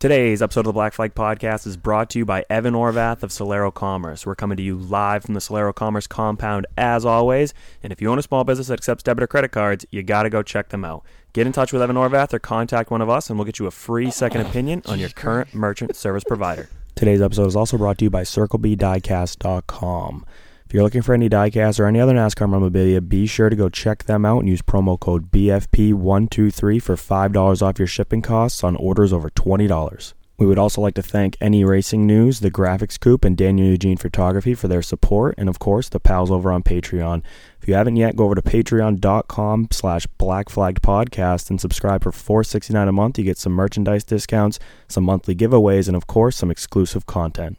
Today's episode of the Black Flag Podcast is brought to you by Evan Orvath of Solero Commerce. We're coming to you live from the Solero Commerce compound as always. And if you own a small business that accepts debit or credit cards, you got to go check them out. Get in touch with Evan Orvath or contact one of us, and we'll get you a free second opinion on your current merchant service provider. Today's episode is also brought to you by CircleBDiecast.com. If you're looking for any diecast or any other NASCAR memorabilia, be sure to go check them out and use promo code BFP123 for $5 off your shipping costs on orders over $20. We would also like to thank Any Racing News, the Graphics Coop, and Daniel Eugene Photography for their support, and of course, the pals over on Patreon. If you haven't yet, go over to patreon.com slash blackflaggedpodcast and subscribe for $4.69 a month. You get some merchandise discounts, some monthly giveaways, and of course, some exclusive content.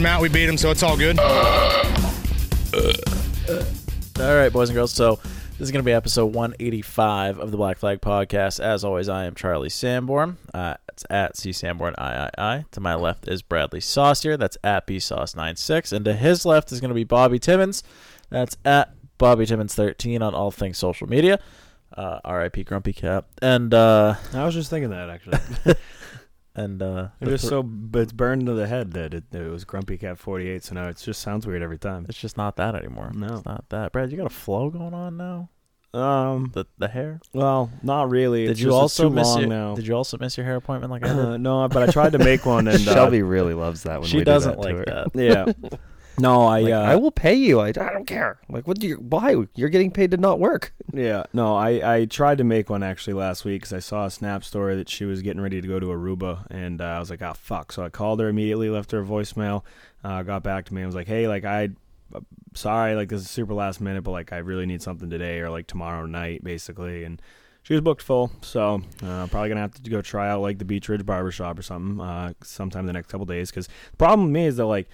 them out. We beat him, so it's all good. All right, boys and girls. So this is going to be episode 185 of the Black Flag Podcast. As always, I am Charlie Sanborn. Uh, it's at C Sanborn III. To my left is Bradley Saucier. That's at B Sauce 96 And to his left is going to be Bobby Timmons. That's at Bobby Timmons 13 on all things social media. Uh, R.I.P. Grumpy Cat. And uh, I was just thinking that, actually. and uh, It was th- so it's burned to the head that it, it was Grumpy Cat 48, so now it just sounds weird every time. it's just not that anymore. No. it's not that. Brad, you got a flow going on now. Um, The the hair. well, not really. Did It's you just- also too miss long your, now? Did you also miss your hair appointment like I did? Uh, no, but I tried to make one, and uh, Shelby really loves that when she we doesn't do that to like her. that. yeah. No, I Like, uh, I will pay you. I, I don't care. Like, what do you? Why? You're getting paid to not work. Yeah, no, I, I tried to make one actually last week because I saw a snap story that she was getting ready to go to Aruba, and uh, I was like, oh fuck! So I called her immediately, left her a voicemail, uh, got back to me, and was like, hey, like I, sorry, like this is super last minute, but like I really need something today or like tomorrow night, basically, and she was booked full, so uh, probably gonna have to go try out like the Beach Ridge Barbershop or something, uh, sometime the next couple days. Because the problem with me is that like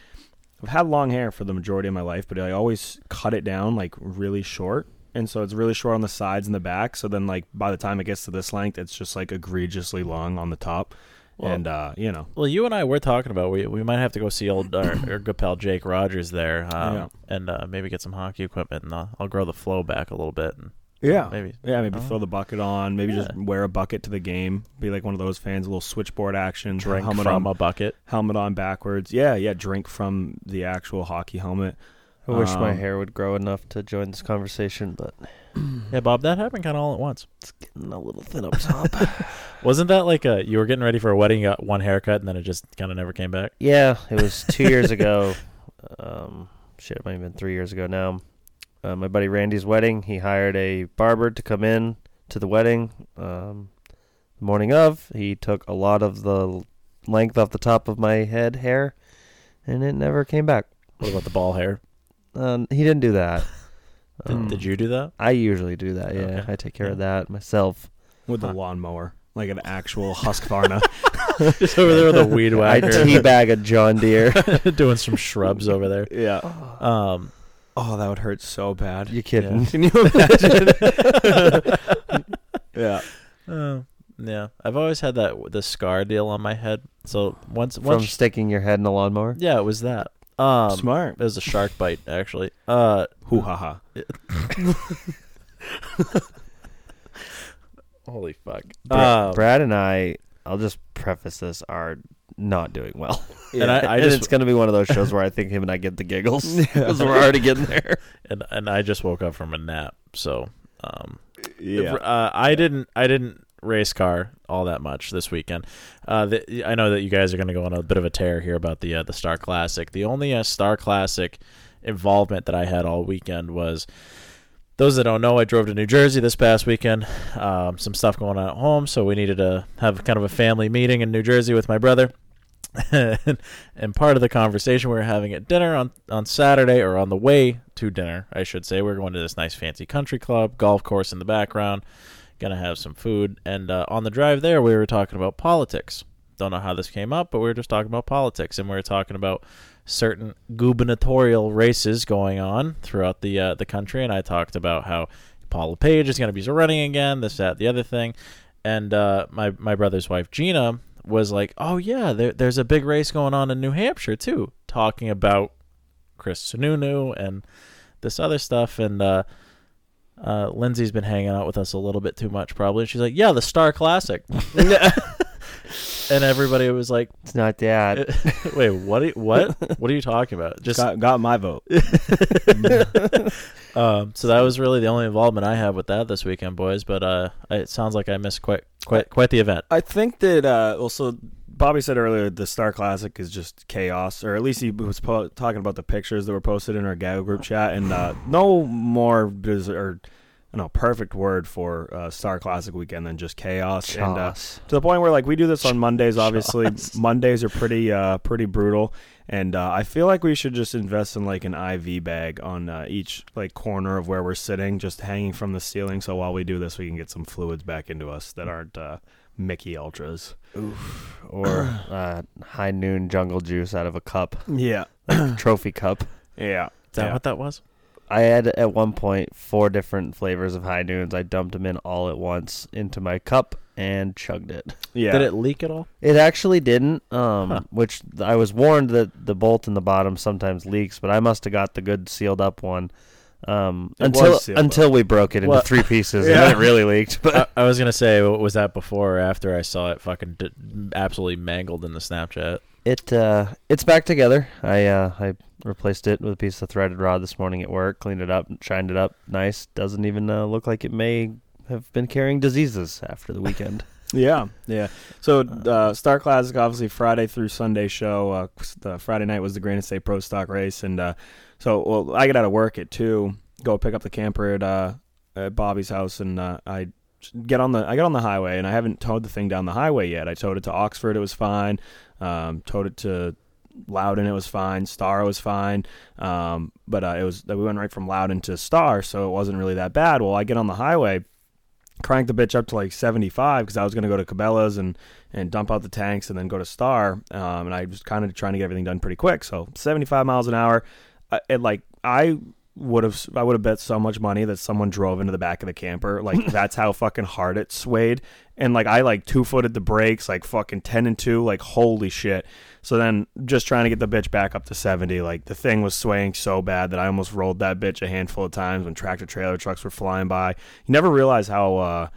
I've had long hair for the majority of my life, but I always cut it down like really short. And so it's really short on the sides and the back. So then, like, by the time it gets to this length, it's just like egregiously long on the top. Well- and, uh, you know, Well, you and I were talking about we we might have to go see old our, our good pal Jake Rogers there, um, Yeah. and uh, maybe get some hockey equipment, and uh, I'll grow the flow back a little bit. And yeah, maybe yeah, maybe Oh. throw the bucket on, maybe just wear a bucket to the game, be like one of those fans, a little switchboard action, drink helmet from on, a bucket. helmet on backwards. Yeah, yeah, drink from the actual hockey helmet. I wish my Um, hair would grow enough to join this conversation, but Yeah, Bob, that happened kind of all at once. it's getting a little thin up top. Wasn't that like a you were getting ready for a wedding, you got one haircut, and then it just kind of never came back? yeah, it was two years ago. Um, shit, it might have been three years ago now. Uh, my buddy Randy's wedding. He hired a barber to come in to the wedding. Um, the morning of, he took a lot of the length off the top of my head hair, and it never came back. What about the ball hair? Um, he didn't do that. Did, Um, did you do that? I usually do that. Yeah, Okay. I take care of that myself. with the Huh. lawnmower, like an actual Husqvarna. just over there with a weed wagon. I teabag a John Deere. doing some shrubs over there. yeah. Um, Oh, that would hurt so bad. You kidding? Yeah. Can you imagine? yeah. uh, yeah, I've always had that the scar deal on my head. So once From once sticking your head in a lawnmower? yeah, it was that. Um, Smart. It was a shark bite, actually. Uh, Hoo ha ha. holy fuck. Bra- Um, Brad and I, I'll just preface this, are not doing well. And I- I and just- it's going to be one of those shows where I think him and I get the giggles because we're already getting there. and and I just woke up from a nap, so um, Yeah. uh, I didn't I didn't race car all that much this weekend. Uh, the, I know that you guys are going to go on a bit of a tear here about the uh, the Star Classic. The only uh, Star Classic involvement that I had all weekend was. Those that don't know, I drove to New Jersey this past weekend. Um, some stuff going on at home, so we needed to have kind of a family meeting in New Jersey with my brother. and, part of the conversation we were having at dinner on, on Saturday, or on the way to dinner, I should say, we are going to this nice fancy country club, golf course in the background, gonna have some food, and uh, on the drive there, we were talking about politics. don't know how this came up, but we were just talking about politics, and we were talking about certain gubernatorial races going on throughout the uh, the country, and I talked about how Paul LePage is going to be running again, this, that, the other thing, and uh, my my brother's wife Gina was like, "Oh yeah, there, there's a big race going on in New Hampshire too," talking about Chris Sununu and this other stuff, and uh, uh, Lindsay's been hanging out with us a little bit too much, probably. And she's like, "Yeah, the Star Classic," and everybody was like, It's not that. "Wait, what? Are you, what? What are you talking about?" Just got, got my vote. um, so that was really the only involvement I have with that this weekend, boys. But uh, it sounds like I missed quite quite quite the event. I think that uh, also Bobby said earlier the Star Classic is just chaos, or at least he was po- talking about the pictures that were posted in our Gag group chat, and uh, no more biz- or I don't know perfect word for uh, Star Classic weekend than just chaos, and uh, Chaos. to the point where like we do this on Mondays. Obviously, Mondays are pretty uh, pretty brutal, and uh, I feel like we should just invest in like an IV bag on uh, each like corner of where we're sitting, just hanging from the ceiling. So while we do this, we can get some fluids back into us that aren't uh, Mickey Ultras. or uh, high noon jungle juice out of a cup, Yeah, like trophy cup. yeah. Is that yeah. what that was? I had at one point four different flavors of high noons. I dumped them in all at once into my cup and chugged it. Yeah. Did it leak at all? It actually didn't, um, Huh. which I was warned that the bolt in the bottom sometimes leaks, but I must have got the good sealed up one. Um, It until was sealed until we broke it into Well, three pieces, yeah. and then it really leaked. But I, I was gonna say, was that before or after I saw it fucking d- absolutely mangled in the Snapchat? It uh, it's back together. I uh, I replaced it with a piece of threaded rod this morning at work. Cleaned it up, shined it up, nice. Doesn't even uh, look like it may have been carrying diseases after the weekend. Yeah, yeah. So uh, Star Classic, obviously Friday through Sunday show. Uh, the Friday night was the Granite State Pro Stock race, and uh, so well, I get out of work at two, go pick up the camper at, uh, at Bobby's house, and uh, I get on the I get on the highway, and I haven't towed the thing down the highway yet. I towed it to Oxford, it was fine. Um, towed it to Loudon, it was fine. Star was fine, um, but uh, it was we went right from Loudon to Star, so it wasn't really that bad. Well, I get on the highway crank the bitch up to like 75 because I was going to go to Cabela's and, and dump out the tanks and then go to Star. Um, and I was kind of trying to get everything done pretty quick. So 75 miles an hour. Uh, it like I would have I would have bet so much money that someone drove into the back of the camper. Like that's how fucking hard it swayed. And like I like two footed the brakes, like fucking ten and two, like holy shit. So then just trying to get the bitch back up to seventy, like the thing was swaying so bad that I almost rolled that bitch a handful of times when tractor trailer trucks were flying by. You never realize how uh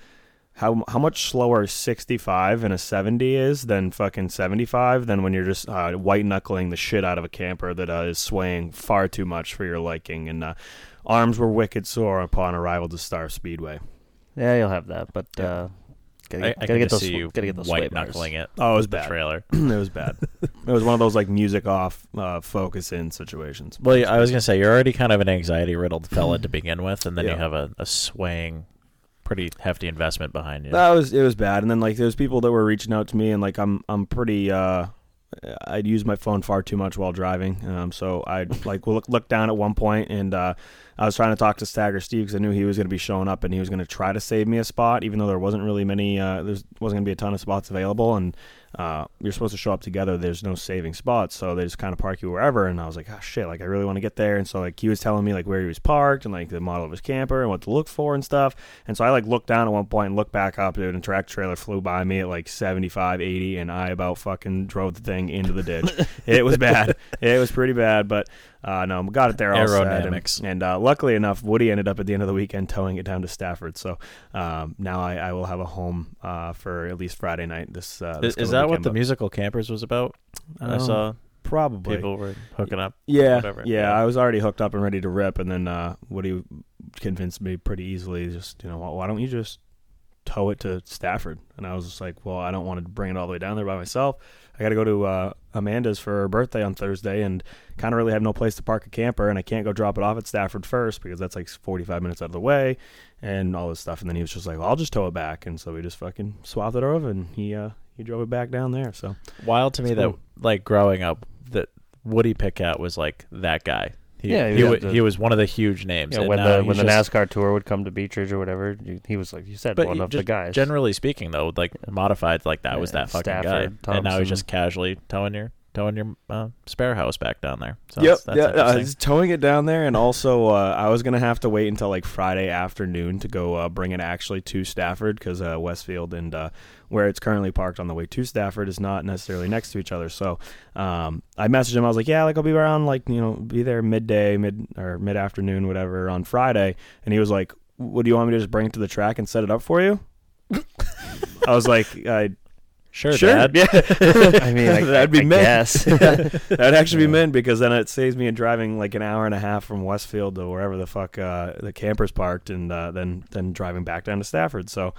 how how much slower 65 and a 70 is than fucking 75 than when you're just uh, white knuckling the shit out of a camper that uh, is swaying far too much for your liking and uh, arms were wicked sore upon arrival to Star Speedway. yeah, you'll have that, but uh, gotta I, get, I gotta get just those see you gotta get those white knuckling it. Oh, it was with the bad. trailer. it was bad. it was one of those like music off, uh, focus in situations. Well, yeah, I was gonna say you're already kind of an anxiety riddled fella to begin with, and then Yeah. you have a, a swaying, pretty hefty investment behind you. That was it was bad, and then like there's people that were reaching out to me, and like I'm I'm pretty uh, I'd use my phone far too much while driving, um, so I like look look down at one point, and uh, I was trying to talk to Stagger Steve because I knew he was going to be showing up, and he was going to try to save me a spot, even though there wasn't really many, uh, there wasn't going to be a ton of spots available, and uh, you're supposed to show up together. There's no saving spots, so they just kind of park you wherever. And I was like, oh shit, like I really want to get there. And so like he was telling me like where he was parked and like the model of his camper and what to look for and stuff. And so I like looked down at one point and looked back up, dude, and tractor trailer flew by me at like 75, 80, and I about fucking drove the thing into the ditch. it was bad. It was pretty bad, but uh, no, got it there all set. And, and uh, luckily enough, Woody ended up at the end of the weekend towing it down to Stafford. So um, now I, I will have a home uh, for at least Friday night. This, uh, this is, is that what the musical campers was about? I Um, saw Probably. people were hooking up. yeah, whatever. yeah. I was already hooked up and ready to rip, and then uh, Woody convinced me pretty easily. Just you know, why don't you just tow it to Stafford? And I was just like, well, I don't want to bring it all the way down there by myself. I got to go to uh, Amanda's for her birthday on Thursday, and kind of really have no place to park a camper, and I can't go drop it off at Stafford first because that's like 45 minutes out of the way, and all this stuff. And then he was just like, well, I'll just tow it back, and so we just fucking swapped it over, and he uh, he drove it back down there. So Wild to me It's that like growing up that Woody Pitkat was like that guy. He, Yeah, he, he wa- had the- he was one of the huge names. Yeah, when uh, the when the just- NASCAR tour would come to Beech Ridge or whatever, you- he was like you said, one of the guys. Generally speaking, though, like modified, like that was that fucking Stafford, guy, and now he's just casually towing your towing your uh, spare house back down there. So Yep, that's, that's yeah, uh, towing it down there, and also uh, I was gonna have to wait until like Friday afternoon to go uh, bring it actually to Stafford because uh, Westfield and uh, where it's currently parked on the way to Stafford is not necessarily next to each other. So um, I messaged him. I was like, "Yeah, like I'll be around, like you know, be there midday, mid or mid afternoon, whatever, on Friday." And he was like, "What do you want me to just bring it to the track and set it up for you?" I was like, I, sure, "Sure, Dad. yeah." I mean, I, that'd be I mint. guess. That'd actually be mint because then it saves me driving like an hour and a half from Westfield to wherever the fuck uh, the campers parked, and uh, then then driving back down to Stafford. So,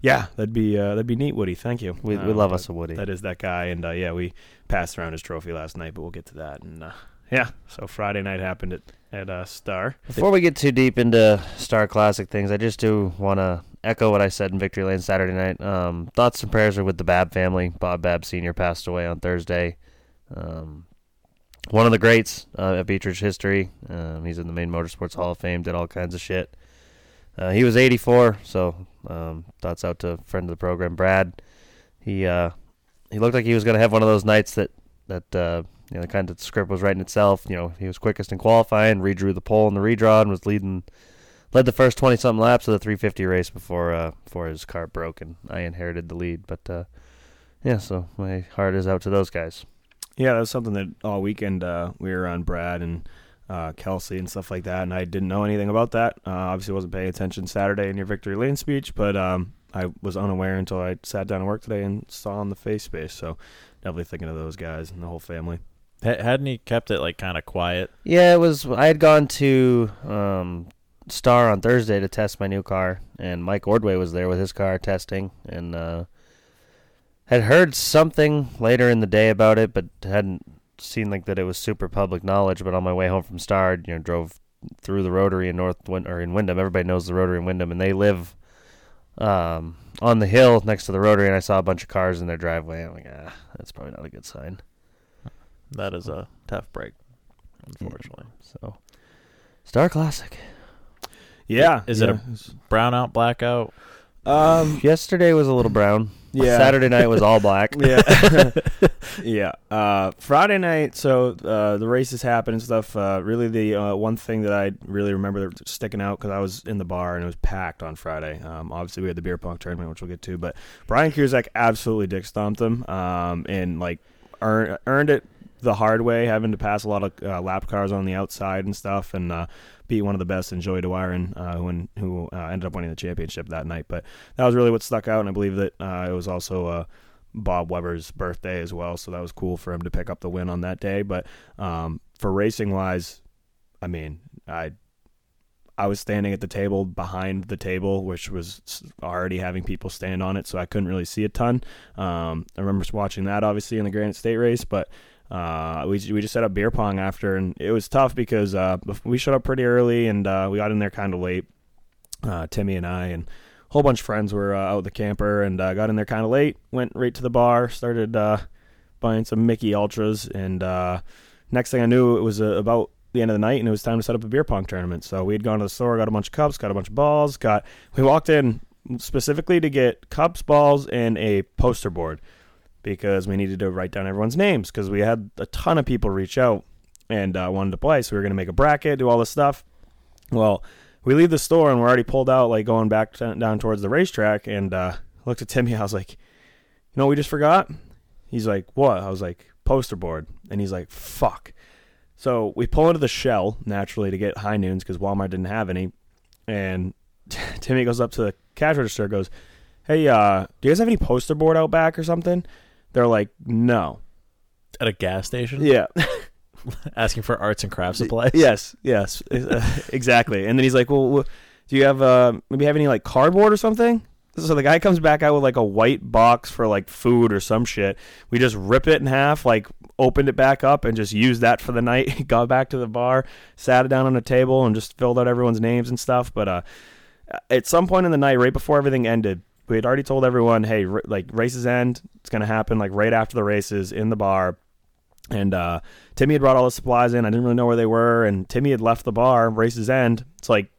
yeah, that'd be uh, that'd be neat, Woody. Thank you. we, we Uh, love us a Woody. That is that guy, and uh, yeah, we passed around his trophy last night, but we'll get to that. And uh, yeah, so Friday night happened at at uh, Star. Before we get too deep into Star Classic things, I just do want to echo what I said in Victory Lane Saturday night. Um, thoughts and prayers are with the Babb family. Bob Babb Sr. passed away on Thursday. Um, one of the greats uh, at Beech Ridge history. Um, he's in the Maine Motorsports Hall of Fame, did all kinds of shit. Uh, he was 84, so um, thoughts out to friend of the program, Brad. He uh, he looked like he was going to have one of those nights that that uh, you know, the kind of script was writing itself. You know, he was quickest in qualifying, redrew the pole in the redraw, and was leading, led the first twenty something laps of the 350 race before uh, before his car broke and I inherited the lead. But uh, yeah, so my heart is out to those guys. Yeah, that was something that all weekend uh, we were on Brad and uh, Kelsey and stuff like that, and I didn't know anything about that. Uh, obviously, wasn't paying attention Saturday in your victory lane speech, but um, I was unaware until I sat down to work today and saw on the face space. So definitely thinking of those guys and the whole family. Ha- Hadn't he kept it like kind of quiet? Yeah, it was. I had gone to um, Star on Thursday to test my new car, and Mike Ordway was there with his car testing, and uh, had heard something later in the day about it, but hadn't seen like that it was super public knowledge. But on my way home from Star, you know, drove through the Rotary in North Win- or in Windham. Everybody knows the Rotary in Windham, and they live um, on the hill next to the Rotary. And I saw a bunch of cars in their driveway. I'm like, ah, that's probably not a good sign. That is a tough break, unfortunately. So, Star Classic. Yeah, Is it yeah. a brownout, blackout? Um, Yesterday was a little brown. Yeah. Saturday night was all black. yeah, yeah. Uh, Friday night, so uh, the races happened and stuff. Uh, really, the uh, one thing that I really remember that sticking out because I was in the bar and it was packed on Friday. Um, obviously, we had the beer pong tournament, which we'll get to, but Brian Cusack absolutely dick stomped him um, and like earn, earned it the hard way, having to pass a lot of uh, lap cars on the outside and stuff, and uh, beat one of the best in Joey Doiron, uh, who, who uh, ended up winning the championship that night. But that was really what stuck out, and I believe that uh, it was also uh, Bob Weber's birthday as well, so that was cool for him to pick up the win on that day. But um, for racing wise, I mean, I I was standing at the table behind the table, which was already having people stand on it, so I couldn't really see a ton. Um, I remember watching that obviously in the Granite State race, but uh, we we just set up beer pong after, and it was tough because uh, we showed up pretty early and uh, we got in there kind of late. Uh, Timmy and I and a whole bunch of friends were uh, out the camper and uh, got in there kind of late. Went right to the bar, started buying some Mickey Ultras, and next thing I knew, it was about the end of the night, and it was time to set up a beer pong tournament. So we had gone to the store, got a bunch of cups, got a bunch of balls, got. We walked in specifically to get cups, balls, and a poster board because we needed to write down everyone's names because we had a ton of people reach out and uh, wanted to play. So we were going to make a bracket, do all this stuff. Well, we leave the store and we're already pulled out, like going back t- down towards the racetrack. And uh, looked at Timmy. I was like, "You know, we just forgot." He's like, "What?" I was like, "Poster board." And he's like, "Fuck." So we pull into the shell naturally to get high noons because Walmart didn't have any. And Timmy goes up to the cash register, goes, "Hey, uh, do you guys have any poster board out back or something?" They're like, "No." At a gas station? Yeah. Asking for arts and craft supplies? Yes, yes, uh, exactly. And then he's like, "Well, do you have uh, maybe have any like cardboard or something?" So the guy comes back out with like a white box for like food or some shit. We just rip it in half, like opened it back up, and just used that for the night. Got back to the bar, sat it down on a table, and just filled out everyone's names and stuff. But uh, at some point in the night, right before everything ended, we had already told everyone, "Hey, r- like races end. It's gonna happen like right after the races in the bar." And uh, Timmy had brought all the supplies in. I didn't really know where they were, and Timmy had left the bar. Races end. It's like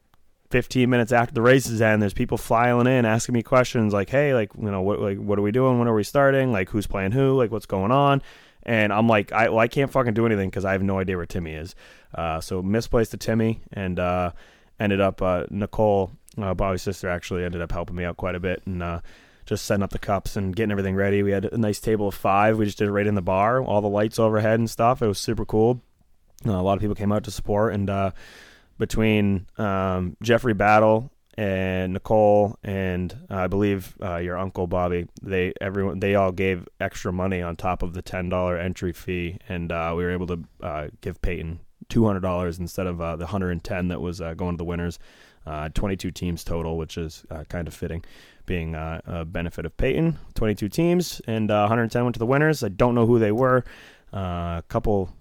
15 minutes after the races end. There's people filing in, asking me questions like, "Hey, like, you know, what, like, what are we doing? When are we starting? Like, who's playing who? Like, what's going on?" And I'm like, I, well, I can't fucking do anything because I have no idea where Timmy is. Uh, so misplaced to Timmy, and uh, ended up uh, Nicole, uh, Bobby's sister, actually ended up helping me out quite a bit, and uh, just setting up the cups and getting everything ready. We had a nice table of five. We just did it right in the bar, all the lights overhead and stuff. It was super cool. Uh, a lot of people came out to support, and uh, between um, Jeffrey Battle and Nicole and uh, I believe uh, your uncle Bobby, they everyone they all gave extra money on top of the ten dollar entry fee, and uh, we were able to uh, give Peyton two hundred dollars instead of the hundred and ten that was going to the winners. Twenty two teams total, which is kind of fitting, being a benefit of Peyton. Twenty two teams and one hundred ten went to the winners. I don't know who they were. A couple,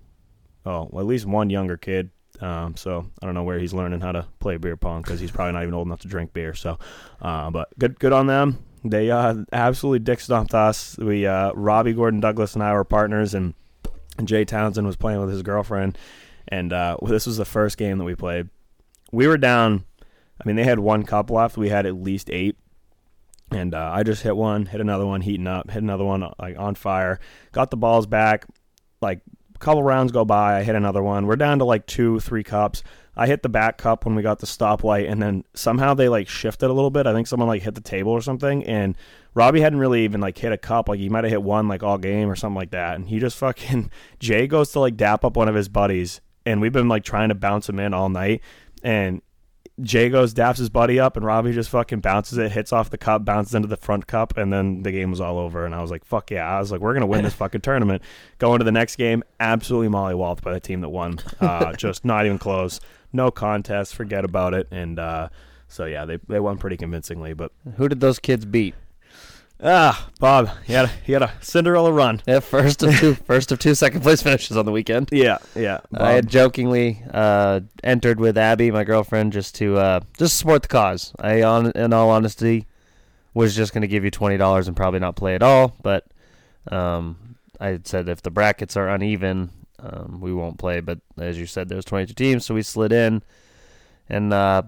oh, well, at least one younger kid um, so I don't know where he's learning how to play beer pong because he's probably not even old enough to drink beer. So, uh, but good, good on them. They uh, absolutely dick stomped us. We uh, Robbie Gordon Douglas and I were partners, and, Jay Townsend was playing with his girlfriend. And uh, this was the first game that we played. We were down. I mean, they had one cup left. We had at least eight. And uh, I just hit one, hit another one, heating up, hit another one like on fire. Got the balls back, like a couple rounds go by, I hit another one. We're down to like two, three cups. I hit the back cup when we got the stoplight, and then somehow they like shifted a little bit. I think someone like hit the table or something, and Robbie hadn't really even like hit a cup. Like he might have hit one like all game or something like that, and he just fucking Jay goes to like dap up one of his buddies, and we've been like trying to bounce him in all night, and Jay goes, daps his buddy up, and Robbie just fucking bounces it, hits off the cup, bounces into the front cup, and then the game was all over. And I was like, fuck yeah. I was like, we're going to win this fucking tournament. Going to the next game, absolutely mollywalled by the team that won. Uh, just not even close. No contest. Forget about it. And uh, so, yeah, they, they won pretty convincingly. But Who did those kids beat? Ah, Bob, he had a, he had a Cinderella run. Yeah, first of two, first of two second place finishes on the weekend. Yeah, yeah. I had jokingly uh, entered with Abby, my girlfriend, just to uh, just support the cause. I, on in all honesty, was just going to give you twenty dollars and probably not play at all. But um, I said if the brackets are uneven, um, we won't play. But as you said, there's twenty two teams, so we slid in, and uh,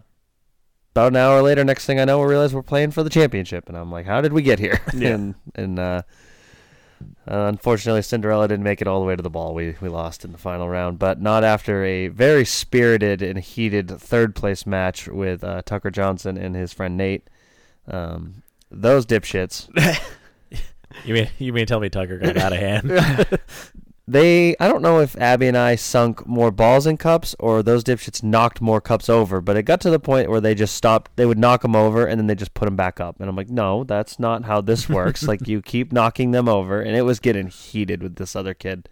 about an hour later, next thing I know, we realize we're playing for the championship, and I'm like, how did we get here? Yeah. and and uh, uh, unfortunately, Cinderella didn't make it all the way to the ball. We we lost in the final round, but not after a very spirited and heated third place match with uh, Tucker Johnson and his friend Nate. Um, those dipshits. You mean you mean tell me Tucker got out of hand? they I don't know if Abby and I sunk more balls in cups or those dipshits knocked more cups over, but it got to the point where they just stopped. They would knock them over and then they just put them back up, and I'm like, no, that's not how this works. like you keep knocking them over, and it was getting heated with this other kid,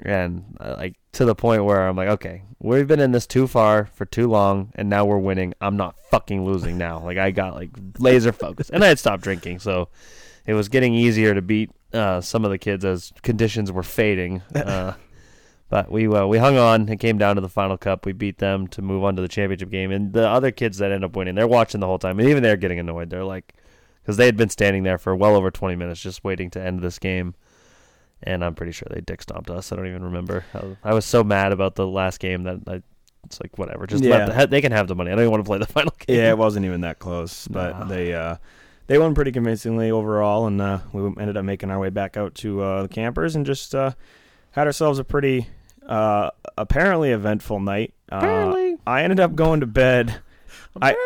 and uh, like to the point where I'm like, okay, we've been in this too far for too long, and now we're winning. I'm not fucking losing now. Like I got like laser focus, and I had stopped drinking, so it was getting easier to beat uh, some of the kids as conditions were fading. Uh, but we uh, we hung on. It came down to the final cup. We beat them to move on to the championship game. And the other kids that end up winning, they're watching the whole time, and even they're getting annoyed. They're like, because they had been standing there for well over 20 minutes just waiting to end this game. And I'm pretty sure they dick stomped us. I don't even remember. I, I was so mad about the last game that I, it's like whatever. Just Yeah. let the, they can have the money. I don't even want to play the final game. Yeah, it wasn't even that close, but Nah. they uh, they won pretty convincingly overall, and uh, we ended up making our way back out to uh, the campers and just uh, had ourselves a pretty uh, apparently eventful night. Uh, Apparently. I ended up going to bed. I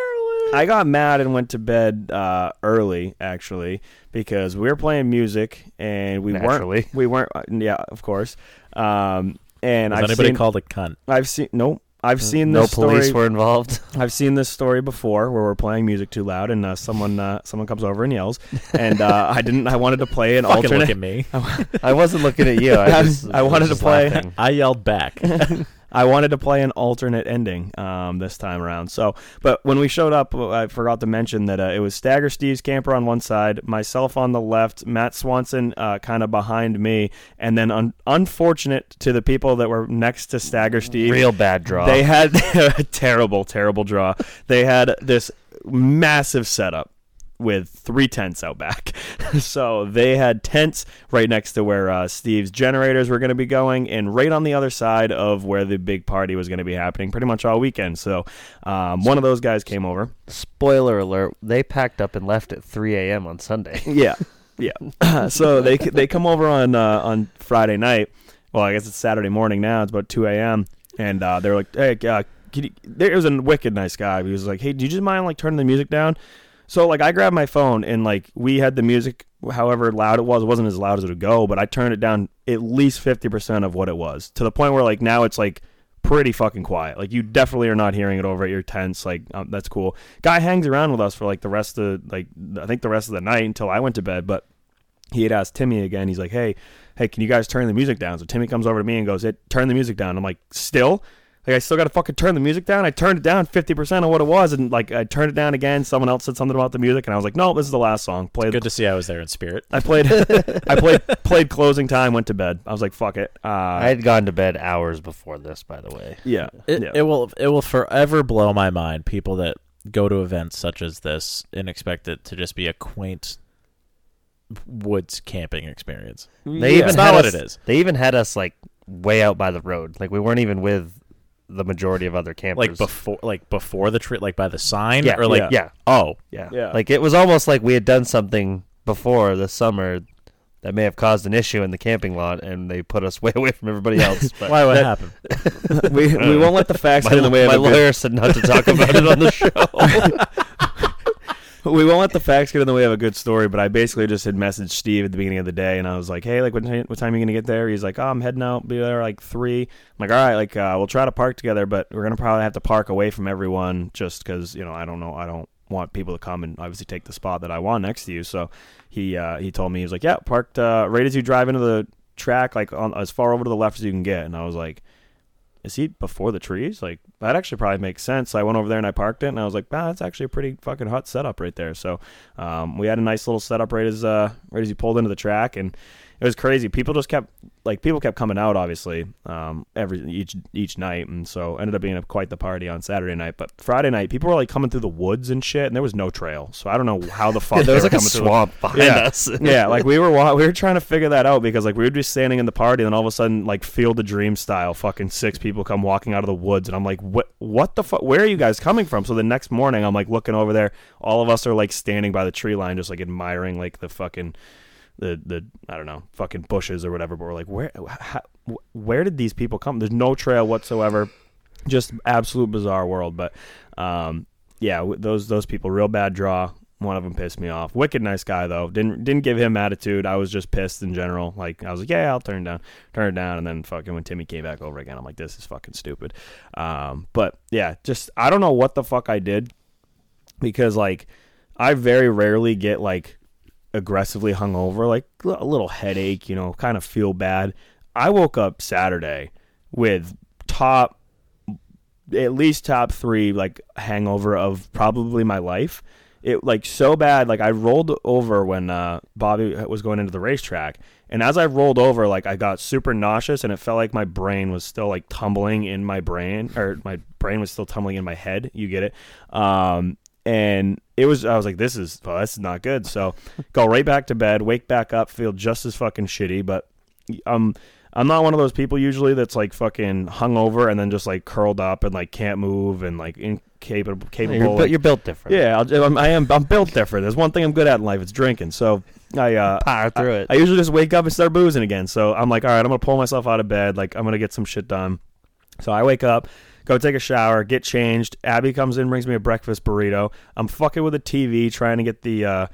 I got mad and went to bed uh, early actually because we were playing music and we Naturally. weren't we weren't yeah of course um, and Was I've anybody seen, called a cunt? I've seen nope I've seen no this police story were involved. I've seen this story before where we're playing music too loud and uh, someone uh, someone comes over and yells and uh, I didn't I wanted to play an Fucking look at me. I wasn't looking at you. I, I- just, I wanted was to play- laughing. I yelled back. I wanted to play an alternate ending um, this time around. So, but when we showed up, I forgot to mention that uh, it was Stagger Steve's camper on one side, myself on the left, Matt Swanson uh, kind of behind me, and then un- unfortunate to the people that were next to Stagger Steve, Real bad draw. They had a terrible, terrible draw. They had this massive setup. With three tents out back. so they had tents right next to where uh, Steve's generators were going to be going, and right on the other side of where the big party was going to be happening, pretty much all weekend. So um, one of those guys came over. Spoiler alert: They packed up and left at 3 a.m. on Sunday. Yeah, yeah. so they they come over on uh, on Friday night. Well, I guess it's Saturday morning now. It's about two a.m. and uh, they're like, "Hey, uh, can you, there was a wicked nice guy. He was like, "Hey, do you just mind like turning the music down?" So like I grabbed my phone and like we had the music however loud it was. It wasn't as loud as it would go, but I turned it down at least fifty percent of what it was to the point where like now it's like pretty fucking quiet. Like you definitely are not hearing it over at your tents. Like um, that's cool. Guy hangs around with us for like the rest of like I think the rest of the night until I went to bed. But he had asked Timmy again. He's like, hey, hey, can you guys turn the music down? So Timmy comes over to me and goes, hey, turn the music down. I'm like, still. Like I still got to fucking turn the music down. I turned it down fifty percent of what it was, and like I turned it down again. Someone else said something about the music, and I was like, "No, this is the last song." Played. Good to see I was there in spirit. I played. I played. Played closing time. Went to bed. I was like, "Fuck it." Uh, I had gone to bed hours before this, by the way. yeah. It, yeah. it will it will forever blow my mind people that go to events such as this and expect it to just be a quaint woods camping experience. They Yeah. even It's not what us, it is. They even had us like way out by the road. Like we weren't even with the majority of other campers. Like before like before the trip like by the sign Yeah, or like yeah. oh yeah, Yeah. Like it was almost like we had done something before this summer that may have caused an issue in the camping lot, and they put us way away from everybody else. But why what happened? we we won't let the facts my, get in the way of my a good- lawyer said not to talk about it on the show. We won't let the facts get in the way of a good story, but I basically just had messaged Steve at the beginning of the day, and I was like, "Hey, like, what time, what time are you gonna get there?" He's like, "Oh, I'm heading out. Be there like 3. I'm like, "All right, like, uh, we'll try to park together, but we're gonna probably have to park away from everyone, just because you know I don't know, I don't want people to come and obviously take the spot that I want next to you." So he uh, he told me he was like, "Yeah, parked uh, right as you drive into the track, like on as far over to the left as you can get," and I was like. Is he before the trees? Like that actually probably makes sense. So I went over there and I parked it, and I was like, "Ah, that's actually a pretty fucking hot setup right there." So um, we had a nice little setup right as uh, right as you pulled into the track, and it was crazy. People just kept like people kept coming out, obviously, um, every each each night, and so ended up being a, quite the party on Saturday night. But Friday night, people were like coming through the woods and shit, and there was no trail. So I don't know how the fuck there was they like a were coming through the- swamp behind yeah. us. yeah, like we were we were trying to figure that out because like we were just standing in the party and then all of a sudden like Field of Dream style, fucking six people come walking out of the woods and I'm like, what what the fuck? Where are you guys coming from? So the next morning I'm like looking over there, all of us are like standing by the tree line, just like admiring like the fucking the the I don't know fucking bushes or whatever. But we're like, where how, where did these people come? There's no trail whatsoever. Just absolute bizarre world, but um, yeah, those those people, real bad draw. One of them pissed me off. Wicked nice guy though. Didn't didn't give him attitude. I was just pissed in general. Like I was like, yeah, I'll turn it down, turn it down, and then fucking when Timmy came back over again, I'm like, this is fucking stupid. Um, but yeah, just I don't know what the fuck I did because like I very rarely get like aggressively hungover, like a little headache, you know, kind of feel bad. I woke up Saturday with top at least top three like hangover of probably my life. It like so bad, like I rolled over when uh, Bobby was going into the racetrack, and as I rolled over, like I got super nauseous, and it felt like my brain was still like tumbling in my brain, or my brain was still tumbling in my head. You get it? Um, and it was I was like, this is well, this is not good. So go right back to bed, wake back up, feel just as fucking shitty, but um. I'm not one of those people usually that's like fucking hungover and then just like curled up and like can't move and like incapable capable. You're, like- you're built different. yeah, I'll, I'm, I am. I'm built different. There's one thing I'm good at in life. It's drinking. So I uh, Power through I, it. I usually just wake up and start boozing again. So I'm like, all right, I'm gonna pull myself out of bed. Like I'm gonna get some shit done. So I wake up, go take a shower, get changed. Abby comes in, brings me a breakfast burrito. I'm fucking with the TV, trying to get the uh,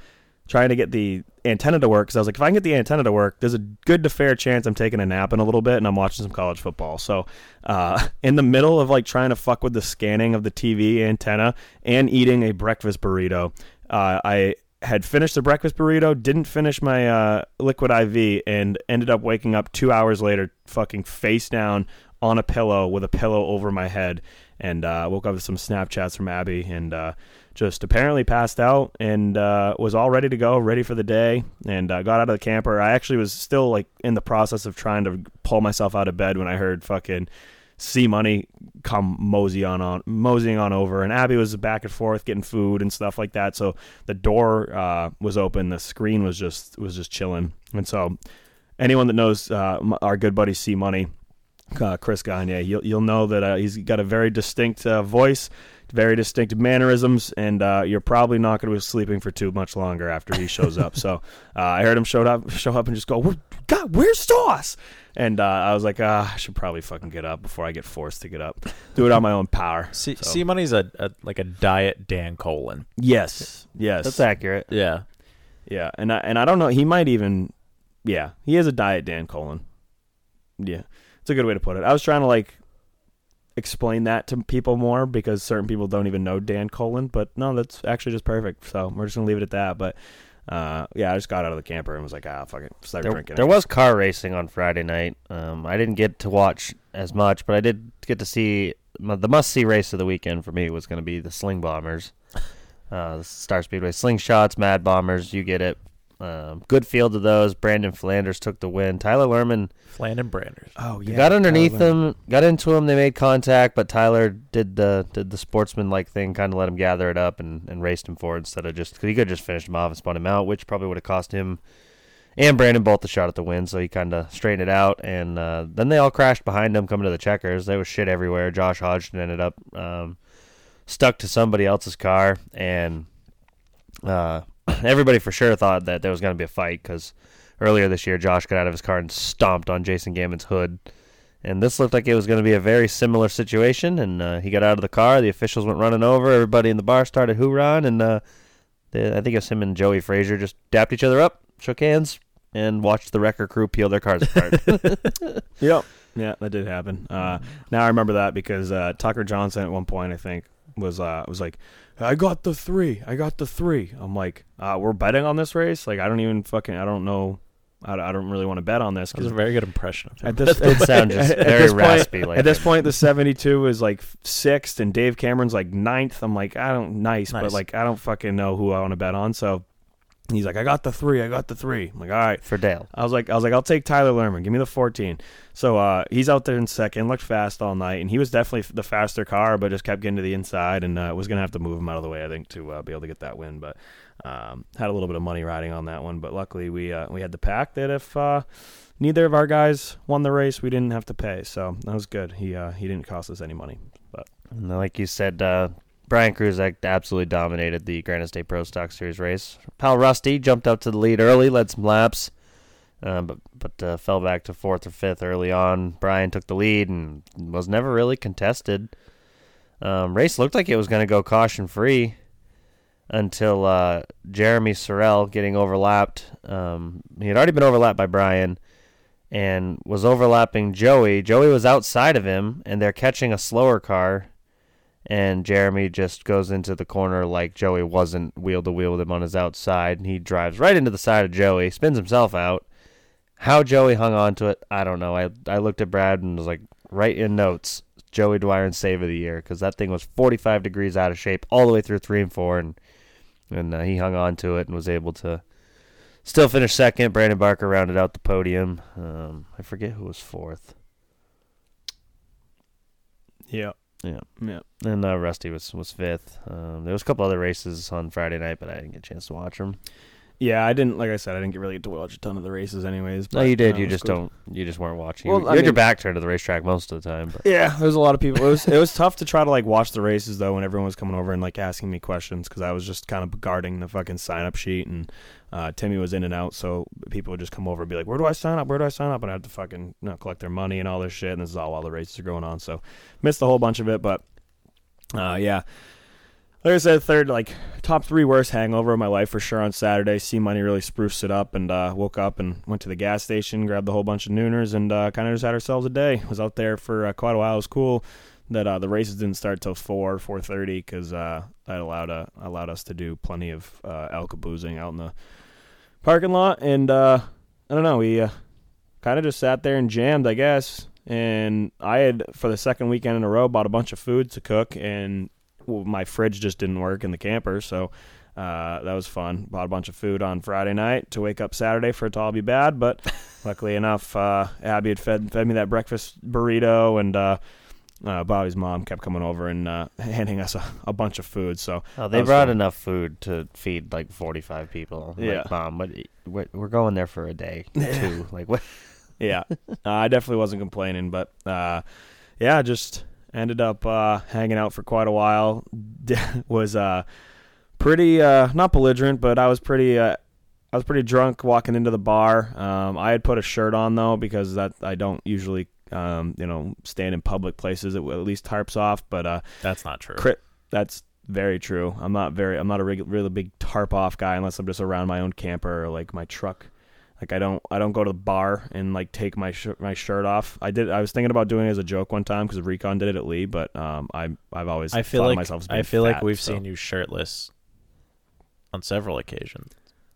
trying to get the antenna to work because I was like, if I can get the antenna to work, there's a good to fair chance I'm taking a nap in a little bit and I'm watching some college football. So, uh, in the middle of like trying to fuck with the scanning of the TV antenna and eating a breakfast burrito, uh, I had finished the breakfast burrito, didn't finish my uh, liquid IV, and ended up waking up two hours later, fucking face down on a pillow with a pillow over my head, and uh, woke up with some Snapchats from Abby, and uh, just apparently passed out, and uh, was all ready to go, ready for the day, and uh, got out of the camper. I actually was still like in the process of trying to pull myself out of bed when I heard fucking C Money come mosey on, on moseying on over, and Abby was back and forth getting food and stuff like that. So the door uh, was open, the screen was just was just chilling, and so anyone that knows uh, our good buddy C Money, uh, Chris Gagne, you'll you'll know that uh, he's got a very distinct uh, voice, very distinct mannerisms, and uh, you're probably not going to be sleeping for too much longer after he shows up. so uh, I heard him showed up, show up, and just go, God, where's Sauce? And uh, I was like, ah, I should probably fucking get up before I get forced to get up. Do it on my own power. C, So- C Money's a, a like a diet Dan Colon. Yes, yes, That's accurate. Yeah. Yeah, and I and I don't know. He might even, yeah, he is a diet Dan Colon. Yeah, it's a good way to put it. I was trying to like explain that to people more because certain people don't even know Dan Colon, but no, that's actually just perfect. So we're just gonna leave it at that. But uh, yeah, I just got out of the camper and was like, ah, fuck it, start There, drinking. there was car racing on Friday night. Um, I didn't get to watch as much, but I did get to see the must see race of the weekend for me was going to be the Sling Bombers, uh, the Star Speedway Slingshots, Mad Bombers. You get it. Um, good field of those. Brandon Flanders took the win. Tyler Lerman Flandin Branders. Oh yeah, got underneath Tyler. him, got into him. They made contact, but Tyler did the did the sportsman like thing, kind of let him gather it up and, and raced him forward instead of just because he could just finished him off and spun him out, which probably would have cost him and Brandon both the shot at the win. So he kind of straightened it out, and uh, then they all crashed behind him coming to the checkers. There was shit everywhere. Josh Hodgson ended up um, stuck to somebody else's car, and uh, everybody for sure thought that there was going to be a fight because earlier this year Josh got out of his car and stomped on Jason Gammon's hood. And this looked like it was going to be a very similar situation. And uh, he got out of the car. The officials went running over. Everybody in the bar started hoorahing. And uh, the, I think it was him and Joey Frazier just dapped each other up, shook hands, and watched the wrecker crew peel their cars apart. Yep. Yeah, that did happen. Uh, now I remember that because uh, Tucker Johnson at one point I think was uh, was like, "I got the three. I got the three. I'm like, uh, "We're betting on this race? Like, I don't even fucking. I don't know. I, I don't really want to bet on this That was a very good impression at this It sounds just very this point- raspy like at this point, the 72 is like sixth, and Dave Cameron's like ninth. I'm like, I don't nice, but like I don't fucking know who I want to bet on. So he's like, I got the three. I got the three. I'm like, all right. for Dale. I was like, I was like, I'll take Tyler Lerman. Give me the 14. So uh, he's out there in second, looked fast all night, and he was definitely the faster car, but just kept getting to the inside, and uh, was gonna have to move him out of the way, I think, to uh, be able to get that win. But um, had a little bit of money riding on that one, but luckily we uh, we had the pack that if uh, neither of our guys won the race, we didn't have to pay. So that was good. He uh, he didn't cost us any money. But And like you said, uh, Brian Kruzak absolutely dominated the Granite State Pro Stock Series race. Pal Rusty jumped up to the lead early, led some laps, uh, but but uh, fell back to fourth or fifth early on. Brian took the lead and was never really contested. Um, race looked like it was going to go caution free until uh, Jeremy Sorrell getting overlapped. Um, he had already been overlapped by Brian and was overlapping Joey. Joey was outside of him, and they're catching a slower car. And Jeremy just goes into the corner like Joey wasn't wheel to wheel with him on his outside. And he drives right into the side of Joey, spins himself out. How Joey hung on to it, I don't know. I I looked at Brad and was like, write in notes, Joey Doiron and save of the year, because that thing was 45 degrees out of shape all the way through three and four, and and uh, he hung on to it and was able to still finish second. Brandon Barker rounded out the podium. Um, I forget who was fourth. yeah, Yeah. yeah. And uh, Rusty was was fifth. Um, there was a couple other races on Friday night, but I didn't get a chance to watch them. Yeah, I didn't like I said I didn't get really get to watch a ton of the races anyways. No, you did. uh, you just cool. don't. You just weren't watching. Well, you I had your back turned to the racetrack most of the time. But Yeah, there was a lot of people. It was it was tough to try to like watch the races though when everyone was coming over and like asking me questions because I was just kind of guarding the fucking sign up sheet and uh, Timmy was in and out, so people would just come over and be like, "Where do I sign up? Where do I sign up?" And I had to fucking you know, collect their money and all this shit. And this is all while the races are going on, so missed a whole bunch of it. But uh, yeah, like I said, third like top three worst hangover of my life for sure on Saturday. C Money really spruced it up and uh, woke up and went to the gas station, grabbed a whole bunch of nooners, and uh, kind of just had ourselves a day. Was out there for uh, quite a while. It was cool that uh, the races didn't start till four four thirty because uh, that allowed uh, allowed us to do plenty of uh, alka boozing out in the parking lot. And uh, I don't know, we uh, kind of just sat there and jammed, I guess. And I had for the second weekend in a row bought a bunch of food to cook, and well, my fridge just didn't work in the camper, so. Uh, that was fun. Bought a bunch of food on Friday night to wake up Saturday for it to all be bad, but luckily enough, uh, Abby had fed fed me that breakfast burrito, and uh, uh, Bobby's mom kept coming over and uh, handing us a, a bunch of food. So Oh, they brought fun. enough food to feed like 45 people. Yeah. Like, mom, but we're, we're going there for a day, too. Like, what? yeah, uh, I definitely wasn't complaining, but uh, yeah, just ended up uh, hanging out for quite a while. was uh, pretty uh, not belligerent, but I was pretty. Uh, I was pretty drunk walking into the bar. Um, I had put a shirt on though because that I don't usually, um, you know, stand in public places. It at least tarps off, but uh, That's not true. Crit, that's very true. I'm not very. I'm not a reg- really big tarp off guy unless I'm just around my own camper or like my truck. Like I don't. I don't go to the bar and like take my sh- my shirt off. I did. I was thinking about doing it as a joke one time because Recon did it at Lee, but um, I I've always I feel like myself I feel like we've so. seen you shirtless on several occasions.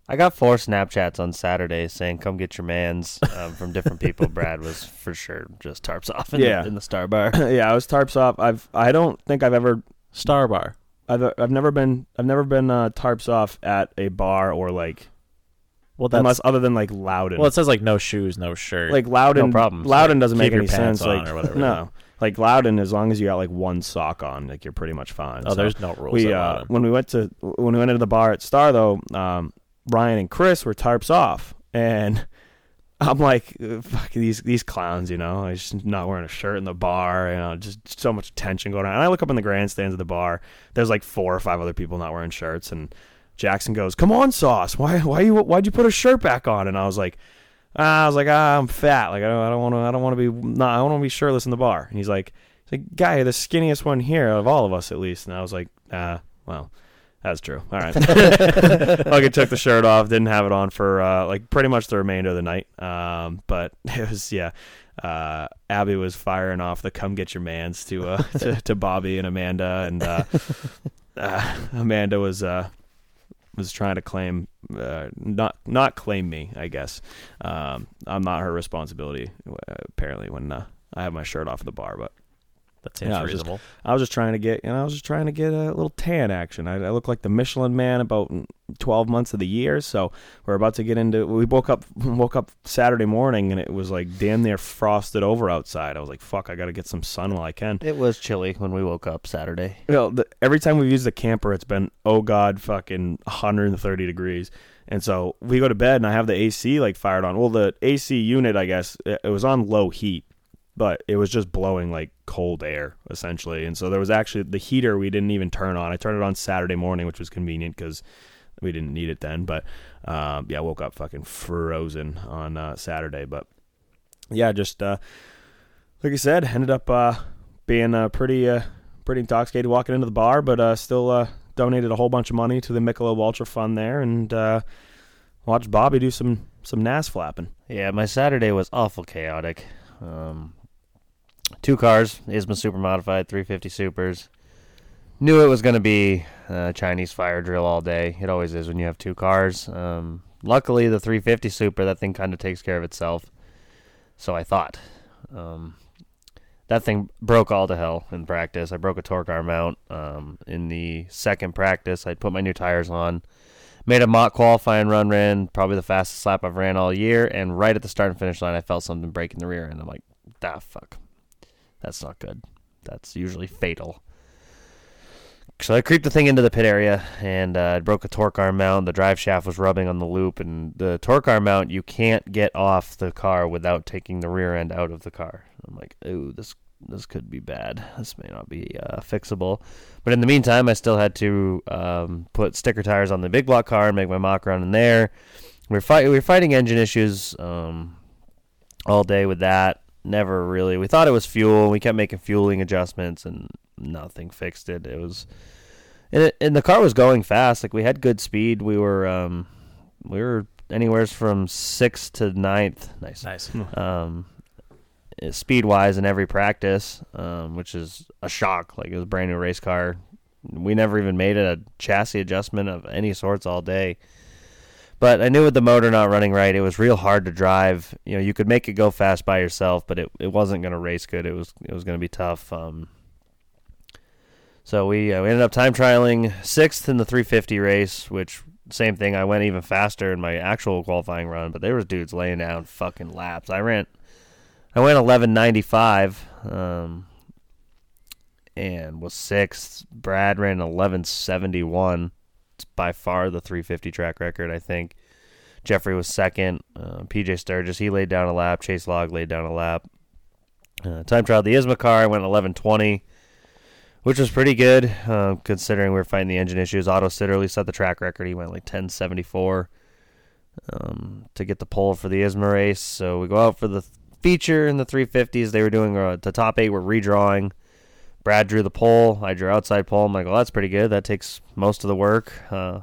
I got four Snapchats on Saturday saying, come get your mans um, from different people. Brad was for sure just tarps off in, Yeah. the, in the Star Bar. yeah, I was tarps off. I've. I don't think I've ever. Star bar. I've. I've never been. I've never been uh, tarps off at a bar or like. Well, that's unless other than like Loudon. well. It says like no shoes, no shirt. like Loudon. No problems. Loudon doesn't Keep make your any pants sense. on like or whatever. no, like Loudon, as long as you got like one sock on, like you're pretty much fine. oh, So there's no rules. we uh, when we went to when we went into the bar at Star though, um, Ryan and Chris were tarps off, and I'm like, fuck these these clowns, you know, I just not wearing a shirt in the bar, you know, just so much tension going on. And I look up in the grandstands of the bar, there's like four or five other people not wearing shirts, and Jackson goes, "Come on, Sauce, why why you why'd you put a shirt back on?" And I was like. ah, I was like, ah, I'm fat. Like I don't, I don't want to, I don't want to be, not, I don't want to be shirtless in the bar. And he's like, he's like, guy, you're the skinniest one here of all of us, at least. And I was like, ah, well, that's true. All right. I took the shirt off, didn't have it on for uh, like pretty much the remainder of the night. Um, but it was yeah. Uh, Abby was firing off the "Come Get Your Man's" to uh, to, to Bobby and Amanda, and uh, uh, Amanda was uh, was trying to claim uh, not not claim me. I guess um, I'm not her responsibility. Apparently, when uh, I have my shirt off at the bar, but that seems yeah, I was just- reasonable. I was just trying to get, you know, I was just trying to get a little tan action. I, I look like the Michelin Man about 12 months of the year, so we're about to get into. We woke up, woke up Saturday morning, and it was like damn near frosted over outside. I was like, fuck, I got to get some sun while I can. It was chilly when we woke up Saturday. Well, the, every time we've used the camper, it's been oh god, fucking 130 degrees. And so we go to bed, and I have the AC like fired on. Well, the AC unit, I guess, it, it was on low heat, but it was just blowing like cold air essentially. And so there was actually the heater we didn't even turn on. I turned it on Saturday morning, which was convenient because we didn't need it then. But um, yeah, I woke up fucking frozen on uh, Saturday. But yeah, just uh, like I said, ended up uh, being uh, pretty uh, pretty intoxicated walking into the bar, but uh, still uh, donated a whole bunch of money to the Michelob Ultra Fund there, and uh, watched Bobby do some some nas flapping. Yeah, my Saturday was awful chaotic. Um, two cars, ISMA Super Modified, 350 Supers. Knew it was going to be a Chinese fire drill all day. It always is when you have two cars. Um, luckily, the 350 Super, that thing kind of takes care of itself. So I thought. Um, that thing broke all to hell in practice. I broke a torque arm mount. Um, in the second practice, I put my new tires on made a mock qualifying run, ran probably the fastest lap I've ran all year, and right at the start and finish line, I felt something break in the rear, and I'm like, ah, fuck, that's not good. That's usually fatal. So I creeped the thing into the pit area, and uh, I broke a torque arm mount. The drive shaft was rubbing on the loop, and the torque arm mount you can't get off the car without taking the rear end out of the car. I'm like, ooh, this this could be bad. This may not be uh, fixable. But in the meantime, I still had to um, put sticker tires on the big block car and make my mock run in there. We were, fight- we were fighting engine issues um, all day with that. Never really. We thought it was fuel. We kept making fueling adjustments, and nothing fixed it. It was, and, it, and the car was going fast. Like we had good speed. We were, um, we were anywhere from sixth to ninth. Nice, Nice. um, speed wise in every practice, um, which is a shock. Like it was a brand new race car. We never even made a chassis adjustment of any sorts all day. But I knew with the motor not running right, it was real hard to drive. You know, you could make it go fast by yourself, but it, it wasn't going to race good. It was it was going to be tough. Um, so we, uh, we ended up time trialing sixth in the 350 race, which same thing. I went even faster in my actual qualifying run, but there was dudes laying down fucking laps. I ran I went 1195, um, and was sixth. Brad ran eleven seventy one. By far the 350 track record, I think. Jeffrey was second. Uh, PJ Sturgis, he laid down a lap. Chase Log laid down a lap. Uh, time trial the ISMA car. Went 1120, which was pretty good uh, considering we were fighting the engine issues. Otto Sitterly set the track record. He went like 1074 um, to get the pole for the ISMA race. So we go out for the feature in the 350s. They were doing uh, the top eight were redrawing. Brad drew the pole. I drew outside pole. I'm like, well, that's pretty good. That takes most of the work. Uh,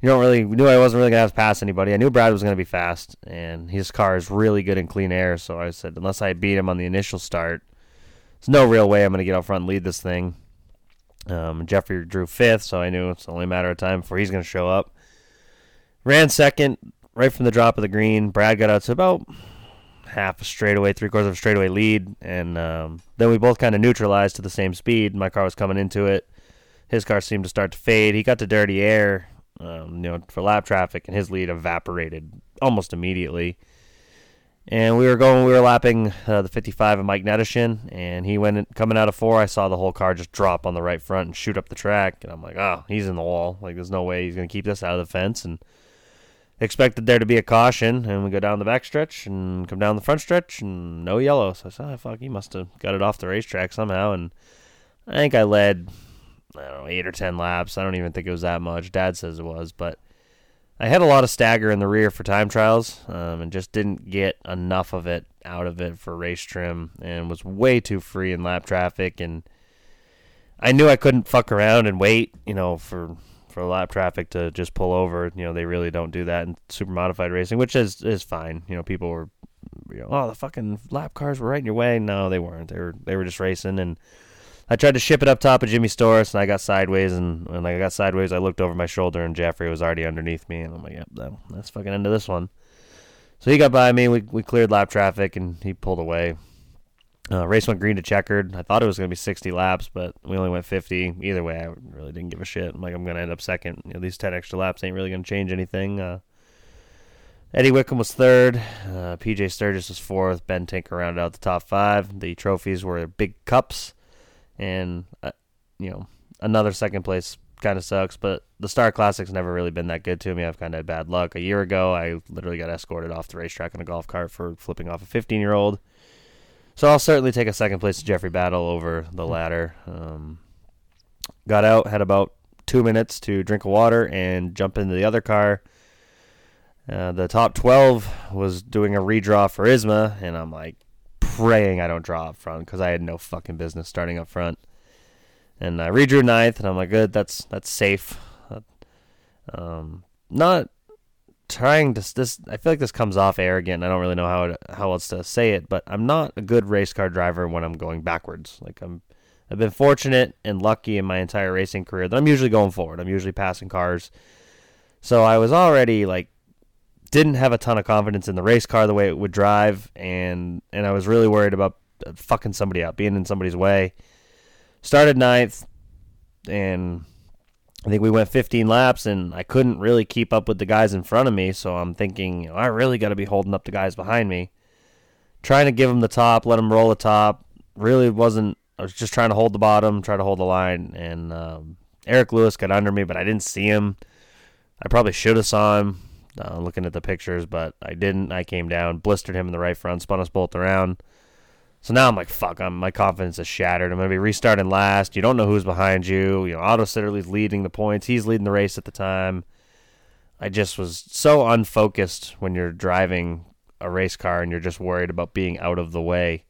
you don't really knew I wasn't really gonna have to pass anybody. I knew Brad was gonna be fast, and his car is really good in clean air. So I said, unless I beat him on the initial start, there's no real way I'm gonna get out front and lead this thing. Um, Jeffrey drew fifth, so I knew it's only a matter of time before he's gonna show up. Ran second right from the drop of the green. Brad got out to about half a straightaway, three quarters of a straightaway lead, and um, then we both kind of neutralized to the same speed. My car was coming into it. His car seemed to start to fade. He got to dirty air, um, you know, for lap traffic, and his lead evaporated almost immediately. And we were going, we were lapping uh, the 55 of Mike Nedishin, and he went in, coming out of four. I saw the whole car just drop on the right front and shoot up the track, and I'm like, oh, he's in the wall. Like, there's no way he's going to keep this out of the fence. And expected there to be a caution, and we go down the back stretch and come down the front stretch, and no yellow. So I said, oh, fuck, he must have got it off the racetrack somehow. And I think I led, I don't know, eight or ten laps. I don't even think it was that much. Dad says it was, but I had a lot of stagger in the rear for time trials, um, and just didn't get enough of it out of it for race trim, and was way too free in lap traffic. And I knew I couldn't fuck around and wait, you know, for for lap traffic to just pull over. You know, they really don't do that in super modified racing, which is is fine. You know, people were, you know, oh, the fucking lap cars were right in your way. No, they weren't. They were they were just racing. And I tried to ship it up top of Jimmy Storrs, and I got sideways. And when I got sideways, I looked over my shoulder, and Jeffrey was already underneath me. And I'm like, yep, that, that's fucking of this one. So he got by me. We we cleared lap traffic, and he pulled away. Uh, race went green to checkered. I thought it was going to be 60 laps, but we only went 50. Either way, I really didn't give a shit. I'm like, I'm going to end up second. You know, these 10 extra laps ain't really going to change anything. Uh, Eddie Wickham was third. Uh, PJ Sturgis was fourth. Ben Tinker rounded out the top five. The trophies were big cups, and uh, you know another second place kind of sucks. But the Star Classic's never really been that good to me. I've kind of had bad luck. A year ago, I literally got escorted off the racetrack in a golf cart for flipping off a 15 year old. So I'll certainly take a second place to Jeffrey Battle over the latter. Um, got out, had about two minutes to drink water and jump into the other car. Uh, the top 12 was doing a redraw for ISMA, and I'm like praying I don't draw up front because I had no fucking business starting up front. And I redrew ninth, and I'm like, good, that's that's safe. Um, not trying to this I feel like this comes off arrogant. I don't really know how how else to say it, but I'm not a good race car driver when I'm going backwards. Like I'm I've been fortunate and lucky in my entire racing career that I'm usually going forward. I'm usually passing cars. So I was already like didn't have a ton of confidence in the race car the way it would drive and and I was really worried about uh, fucking somebody up, being in somebody's way. Started ninth and I think we went 15 laps and I couldn't really keep up with the guys in front of me. So I'm thinking, you know, I really got to be holding up the guys behind me. Trying to give them the top, let them roll the top. Really wasn't, I was just trying to hold the bottom, try to hold the line. And um, Eric Lewis got under me, but I didn't see him. I probably should have saw him uh, looking at the pictures, but I didn't. I came down, blistered him in the right front, spun us both around. So now I'm like, fuck, I'm, my confidence is shattered. I'm going to be restarting last. You don't know who's behind you. You know, Otto Sitterly's leading the points. He's leading the race at the time. I just was so unfocused when you're driving a race car and you're just worried about being out of the way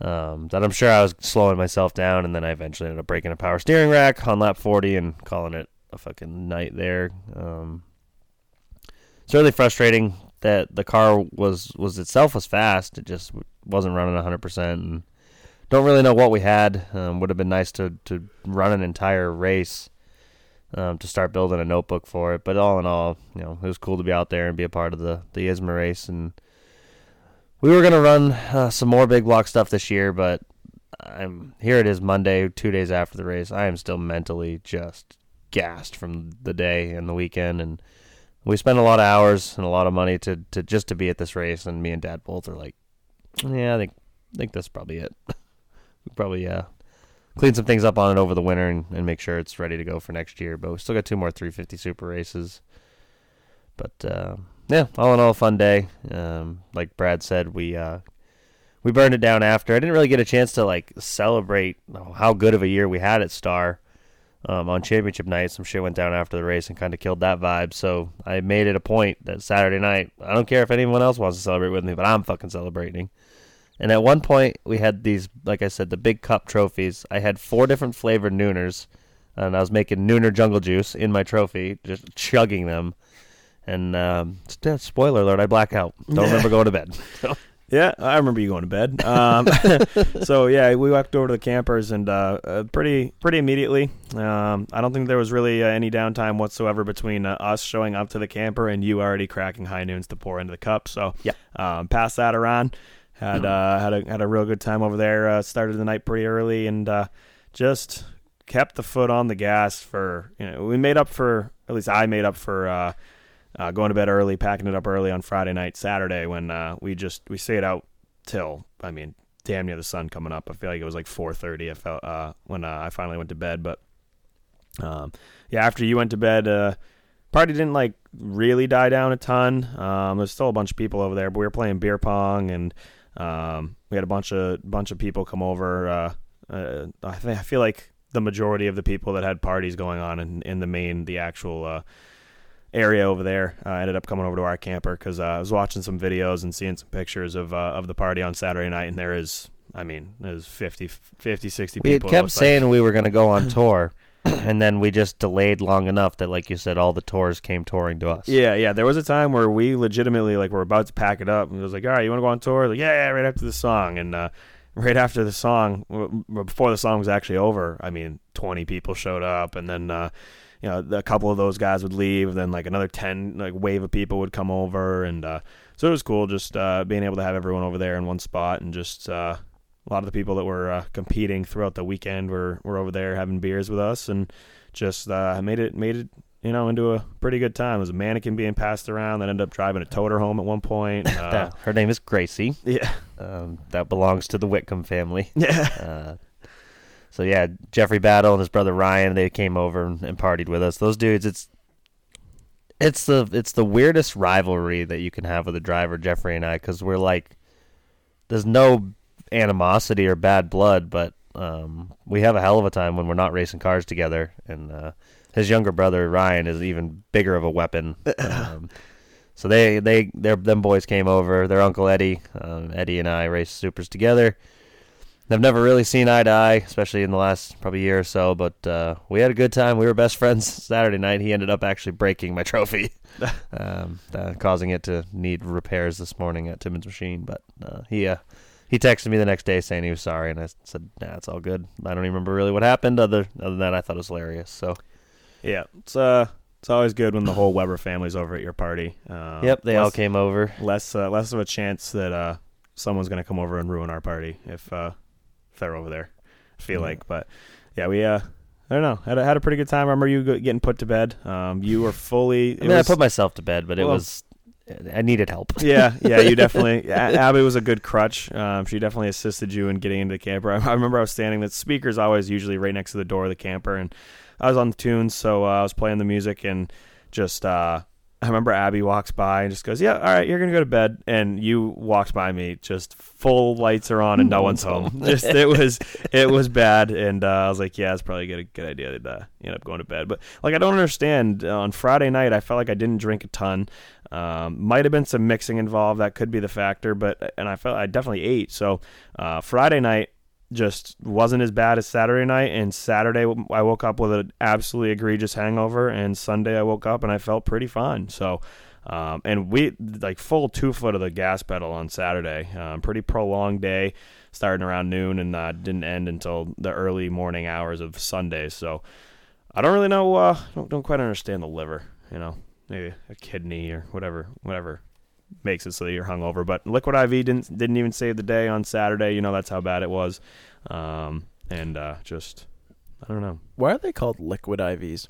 um, that I'm sure I was slowing myself down. And then I eventually ended up breaking a power steering rack on lap 40 and calling it a fucking night there. Um, it's really frustrating that the car was was itself was fast. It just wasn't running 100%. And don't really know what we had. Um, would have been nice to, to run an entire race um, to start building a notebook for it. But all in all, you know, it was cool to be out there and be a part of the, the ISMA race. And we were going to run uh, some more big block stuff this year, but I'm here it is Monday, two days after the race. I am still mentally just gassed from the day and the weekend and we spent a lot of hours and a lot of money to, to just to be at this race and me and dad both are like yeah i think I think that's probably it we probably uh clean some things up on it over the winter and, and make sure it's ready to go for next year. But we still got two more 350 super races. But uh, yeah, all in all, a fun day. Um, like Brad said, we uh, we burned it down after. I didn't really get a chance to like celebrate how good of a year we had at Star um, on championship night. Some shit went down after the race and kind of killed that vibe. So I made it a point that Saturday night, I don't care if anyone else wants to celebrate with me, but I'm fucking celebrating. And at one point, we had these, like I said, the big cup trophies. I had four different flavored Nooners, and I was making Nooner jungle juice in my trophy, just chugging them. And um, spoiler alert, I black out. Don't remember going to bed. Yeah, I remember you going to bed. Um, so yeah, we walked over to the campers and uh, uh, pretty pretty immediately. Um, I don't think there was really uh, any downtime whatsoever between uh, us showing up to the camper and you already cracking high noons to pour into the cup. So yeah, um, passed that around. Had uh, had a had a real good time over there. Uh, started the night pretty early and just kept the foot on the gas for you know we made up for at least I made up for uh, going to bed early, packing it up early on Friday night, Saturday when uh, we just we stayed out till I mean damn near the sun coming up. I feel like it was like 4:30. I felt uh, when uh, I finally went to bed, but um, yeah, after you went to bed, uh, party didn't like really die down a ton. Um, there's still a bunch of people over there, but we were playing beer pong and um, we had a bunch of bunch of people come over. Uh, uh, I, think, I feel like the majority of the people that had parties going on in, in the main, the actual uh, area over there. I uh, ended up coming over to our camper because uh, I was watching some videos and seeing some pictures of uh, of the party on Saturday night, and there is, I mean, there's 50, 50 60 we people. We kept saying like. we were going to go on tour. and then we just delayed long enough that, like you said, all the tours came touring to us. Yeah, yeah. There was a time where we legitimately like were about to pack it up, and it was like, "All right, you want to go on tour?" Like, yeah, yeah, right after the song, and uh, right after the song, before the song was actually over, I mean, twenty people showed up, and then uh, you know, a couple of those guys would leave, then like another ten like wave of people would come over, and uh, so it was cool just uh, being able to have everyone over there in one spot, and just uh, a lot of the people that were uh, competing throughout the weekend were were over there having beers with us, and just uh, made it made it you know into a pretty good time. There was a mannequin being passed around that ended up driving a toter home at one point. Uh, Her name is Gracie. Yeah, um, that belongs to the Whitcomb family. Yeah. So yeah, Jeffrey Battle and his brother Ryan, they came over and, and partied with us. Those dudes, it's it's the it's the weirdest rivalry that you can have with a driver, Jeffrey and I, because we're like, there's no animosity or bad blood, but um, we have a hell of a time when we're not racing cars together. And uh, his younger brother Ryan is even bigger of a weapon. Um, so they they their them boys came over. Their uncle Eddie, um, Eddie and I raced supers together. I've never really seen eye to eye, especially in the last probably year or so. But uh, we had a good time. We were best friends Saturday night. He ended up actually breaking my trophy, um, uh, causing it to need repairs this morning at Timmins Machine. But uh, he uh, he texted me the next day saying he was sorry, and I said, "Nah, it's all good." I don't even remember really what happened. Other other than that, I thought it was hilarious. So yeah, it's uh. It's always good when the whole Weber family's over at your party. Uh, yep, they less, all came over. Less uh, less of a chance that uh, someone's going to come over and ruin our party if uh, if they're over there. I feel yeah. like, but yeah, we uh, I don't know, had a, had a pretty good time. I remember you getting put to bed. Um, you were fully. I mean, was, I put myself to bed, but well, it was. I needed help. yeah, yeah, you definitely. Abby was a good crutch. Um, she definitely assisted you in getting into the camper. I, I remember I was standing. The speaker's always usually right next to the door of the camper, and I was on the tunes, so uh, I was playing the music and just uh, I remember Abby walks by and just goes, "Yeah, all right, you're gonna go to bed." And you walked by me, just full lights are on and no one's home. Just it was it was bad, and uh, I was like, "Yeah, it's probably a good, good idea to uh, end up going to bed." But like, I don't understand. On Friday night, I felt like I didn't drink a ton. Um, might have been some mixing involved. That could be the factor, but and I felt I definitely ate. So uh, Friday night, just wasn't as bad as Saturday night. And Saturday, I woke up with an absolutely egregious hangover. And Sunday, I woke up and I felt pretty fine. So, um, and we like full two foot of the gas pedal on Saturday. Um, pretty prolonged day, starting around noon and uh, didn't end until the early morning hours of Sunday. So, I don't really know. Uh, don't don't quite understand the liver. You know, maybe a kidney or whatever, whatever makes it so that you're hungover. But Liquid IV didn't didn't even save the day on Saturday. You know that's how bad it was, um, and uh, just I don't know. Why are they called liquid IVs?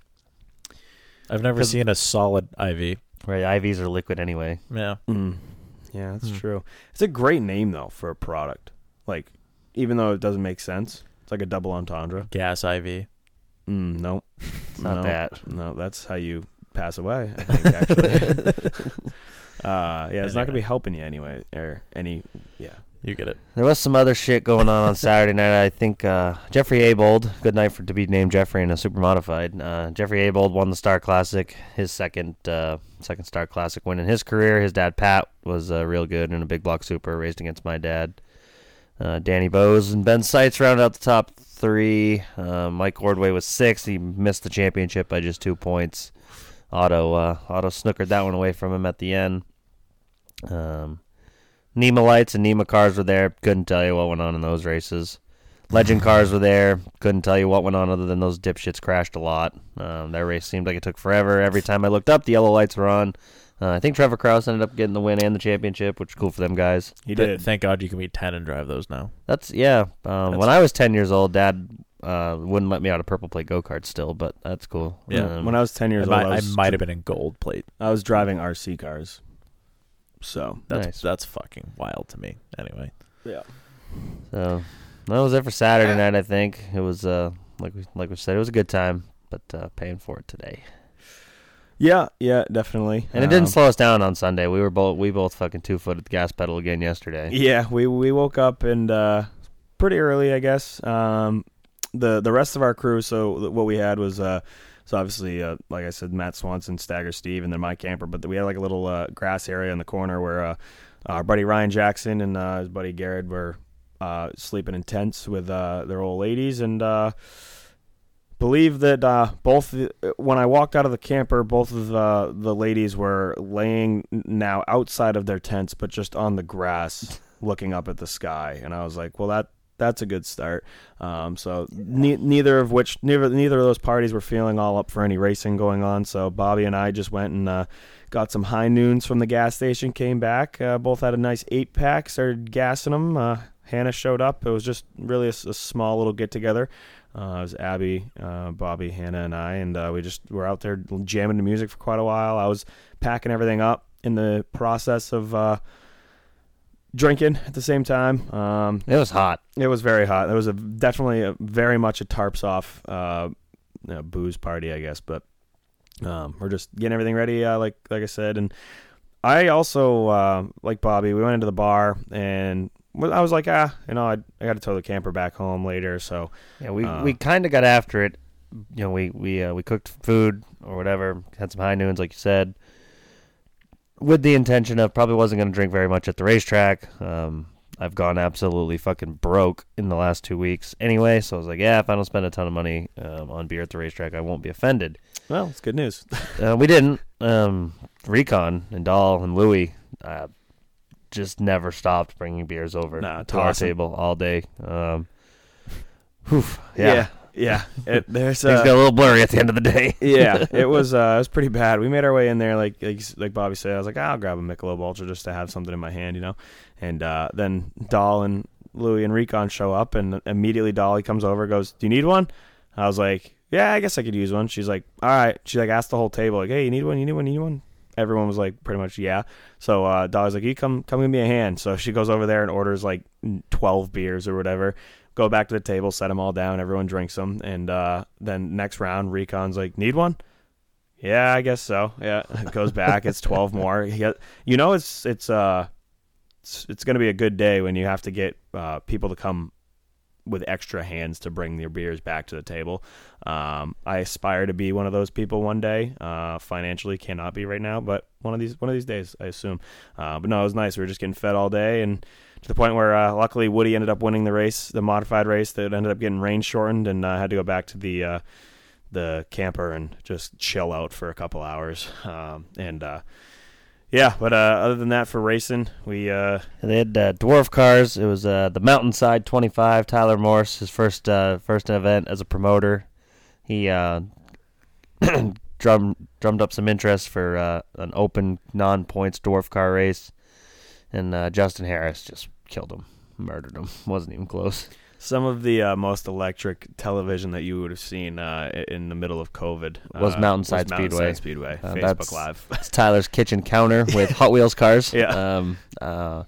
I've never seen a solid IV. Right, IVs are liquid anyway. Yeah, mm. yeah, that's mm. true. It's a great name though for a product. Like, even though it doesn't make sense, It's like a double entendre. Gas IV. Mm, no, It's not no, that. No, that's how you pass away. I think actually. uh, yeah, it's not gonna be helping you anyway, or any. Yeah, You get it. There was some other shit going on on Saturday night. I think uh, Jeffrey Abold, good night for to be named Jeffrey in a super modified. Uh, Jeffrey Abold won the Star Classic, his second uh, second Star Classic win in his career. His dad Pat was uh, real good in a big block super, raised against my dad. Uh, Danny Bowes and Ben Seitz rounded out the top three. Uh, Mike Ordway was six. He missed the championship by just two points. Otto uh, Otto snookered that one away from him at the end. Um, Nema lights and Nema cars were there. Couldn't tell you what went on in those races. Legend cars were there. Couldn't tell you what went on other than those dipshits crashed a lot. Um, that race seemed like it took forever. Every time I looked up, the yellow lights were on. Uh, I think Trevor Kraus ended up getting the win and the championship, which is cool for them guys. he Th- did. Thank God you can be 10 and drive those now. That's yeah. Um, when I was ten years old, Dad uh, wouldn't let me out of purple plate go kart still, but that's cool. Yeah. Um, when I was ten years I old, might, I I was, might have been in gold plate. I was driving RC cars. So That's Nice. that's fucking wild to me. Anyway, yeah, So that was it for Saturday night. I think it was uh, like we like we said, it was a good time, but uh, paying for it today. yeah, yeah, definitely. And it didn't Um, slow us down on Sunday. We were both we both fucking two footed the gas pedal again yesterday. Yeah, we we woke up and uh, pretty early, I guess. Um, the the rest of our crew. So what we had was uh, so obviously uh, like I said, Matt Swanson, Stagger Steve, and then my camper. But we had like a little uh, grass area in the corner where uh, our buddy Ryan Jackson and uh, his buddy Garrett were uh, sleeping in tents with uh, their old ladies and. Believe that both when I walked out of the camper, both of the the ladies were laying now outside of their tents, but just on the grass, looking up at the sky, and I was like, well, that that's a good start. Um, so ne- neither of which neither neither of those parties were feeling all up for any racing going on. So Bobby and I just went and uh, got some high noons from the gas station. Came back, uh, both had a nice eight pack. Started gassing them. Uh, Hannah showed up. It was just really a small little get together. Uh, it was Abby, uh, Bobby, Hannah, and I, and uh, we just were out there jamming the music for quite a while. I was packing everything up in the process of uh, drinking at the same time. Um, It was hot. it was very hot. It was a definitely a, very much a tarps off uh, you know, booze party, I guess. But um, we're just getting everything ready, uh, like like I said. And I also uh, like Bobby. We went into the bar and I was like, ah, you know, I I got to tow the camper back home later. So Yeah, we Uh, we kind of got after it. You know, we we uh, we cooked food or whatever, had some high noons, like you said, with the intention of probably wasn't going to drink very much at the racetrack. Um, I've gone absolutely fucking broke in the last two weeks anyway, so I was like, yeah, if I don't spend a ton of money um, on beer at the racetrack, I won't be offended. well, it's good news. Uh, we didn't. Um, Recon and Dahl and Louie uh, just never stopped bringing beers over Nah, to our table all day. Um, whew, yeah, yeah. Yeah. It, there's Things uh, got a little blurry at the end of the day. yeah, it was uh, it was pretty bad. We made our way in there, like like, like Bobby said. I was like, "Ah, I'll grab a Michelob Ultra just to have something in my hand, you know. And uh, then Dahl and Louie and Recon show up, and immediately Dolly comes over, goes, "Do you need one?" I was like, "Yeah, I guess I could use one." She's like, "All right." She like asked the whole table, like, "Hey, you need one? You need one? You need one?" Everyone was like, pretty much, yeah. So uh, Dolly's like, "You come, come give me a hand." So she goes over there and orders like twelve beers or whatever go back to the table, set them all down, everyone drinks them, and uh, then next round, Recon's like, "Need one?" Yeah, I guess so. Yeah, it goes back. it's twelve more. You know, it's it's uh, it's, it's going to be a good day when you have to get uh, people to come with extra hands to bring their beers back to the table. Um, I aspire to be one of those people one day. Uh, financially, cannot be right now, but one of these one of these days, I assume. Uh, but no, it was nice. We were just getting fed all day, and to the point where uh, luckily Woody ended up winning the race, the modified race that ended up getting rain shortened, and uh, had to go back to the uh, the camper and just chill out for a couple hours. Um, and uh, yeah, but uh, other than that, for racing, we uh, They had dwarf cars. It was the Mountainside 25. Tyler Morse, his first first event as a promoter. He drummed drummed up some interest for an open non points dwarf car race, and uh, Justin Harris just killed him, murdered him. wasn't even close. some of the uh, most electric television that you would have seen uh, in the middle of COVID Was uh, Mountainside Mountainside Speedway. Speedway, Uh, Facebook that's- Live. It's Tyler's kitchen counter with Hot Wheels cars. Yeah. Um, uh,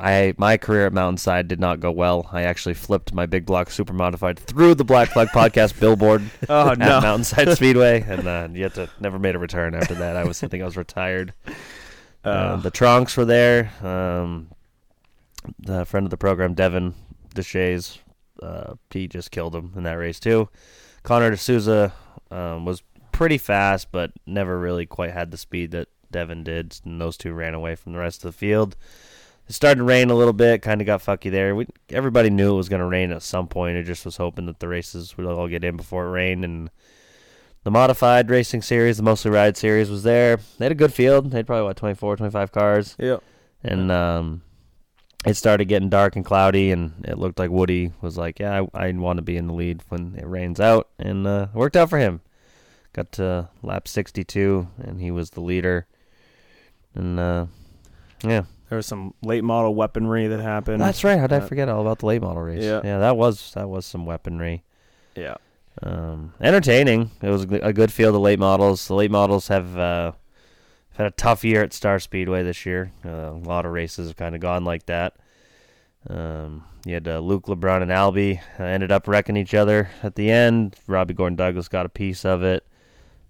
I my career at Mountainside did not go well. I actually flipped my big block super modified through the Black Flag podcast billboard Oh, at no. Mountainside Speedway, and uh, yet to never made a return after that. I was I think I was retired. Uh, the trunks were there. Um, the friend of the program, Devin Deshays, uh, he just killed him in that race too. Connor D'Souza um, was pretty fast, but never really quite had the speed that Devin did, and those two ran away from the rest of the field. It started to rain a little bit, kind of got fucky there. We, everybody knew it was going to rain at some point. It just was hoping that the races would all get in before it rained, and the modified racing series, the mostly ride series, was there. They had a good field. They had probably what 24, 25 cars, Yeah. and um, it started getting dark and cloudy, and it looked like Woody was like, "Yeah, I, I want to be in the lead when it rains out," and uh, it worked out for him. Got to lap 62, and he was the leader. And uh, yeah, There was some late model weaponry that happened. that's right. How did I Uh, forget all about the late model race? Yeah. yeah, that was that was some weaponry. Yeah. Um, entertaining. It was a good field of late models. The late models have uh, had a tough year at Star Speedway this year. Uh, a lot of races have kind of gone like that. Um, you had uh, Luke LeBron and Albie uh, ended up wrecking each other at the end. Robbie Gordon Douglas got a piece of it.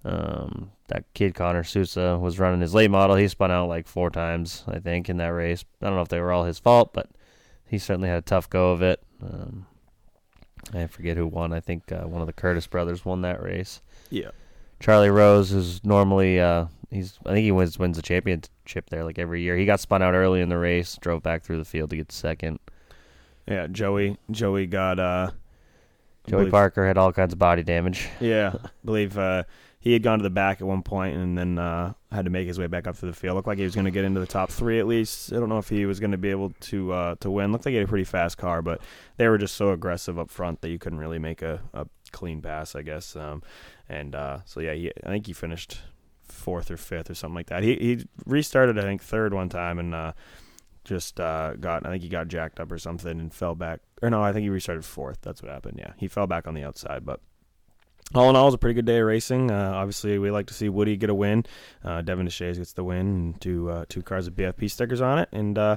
Um, that kid Connor Sousa was running his late model. He spun out like four times, I think, in that race. I don't know if they were all his fault, but he certainly had a tough go of it. Um, I forget who won. I think uh, one of the Curtis brothers won that race. Yeah. Charlie Rose is normally uh, he's I think he wins wins the championship there like every year. He got spun out early in the race, drove back through the field to get second. Yeah. Joey. Joey got. uh Joey believe- Parker had all kinds of body damage. Yeah, I believe uh, he had gone to the back at one point and then uh, had to make his way back up through the field. Looked like he was going to get into the top three at least. I don't know if he was going to be able to uh, to win. Looked like he had a pretty fast car, but they were just so aggressive up front that you couldn't really make a, a clean pass, I guess. Um, and uh, so yeah, he, I think he finished fourth or fifth or something like that. He he restarted I think third one time and uh, just uh, got I think he got jacked up or something and fell back. Or no, I think he restarted fourth. That's what happened. Yeah, he fell back on the outside, but all in all, it was a pretty good day of racing. Uh, obviously, we like to see Woody get a win. Uh, Devin Deshays gets the win, and two uh, two cars with BFP stickers on it. And uh,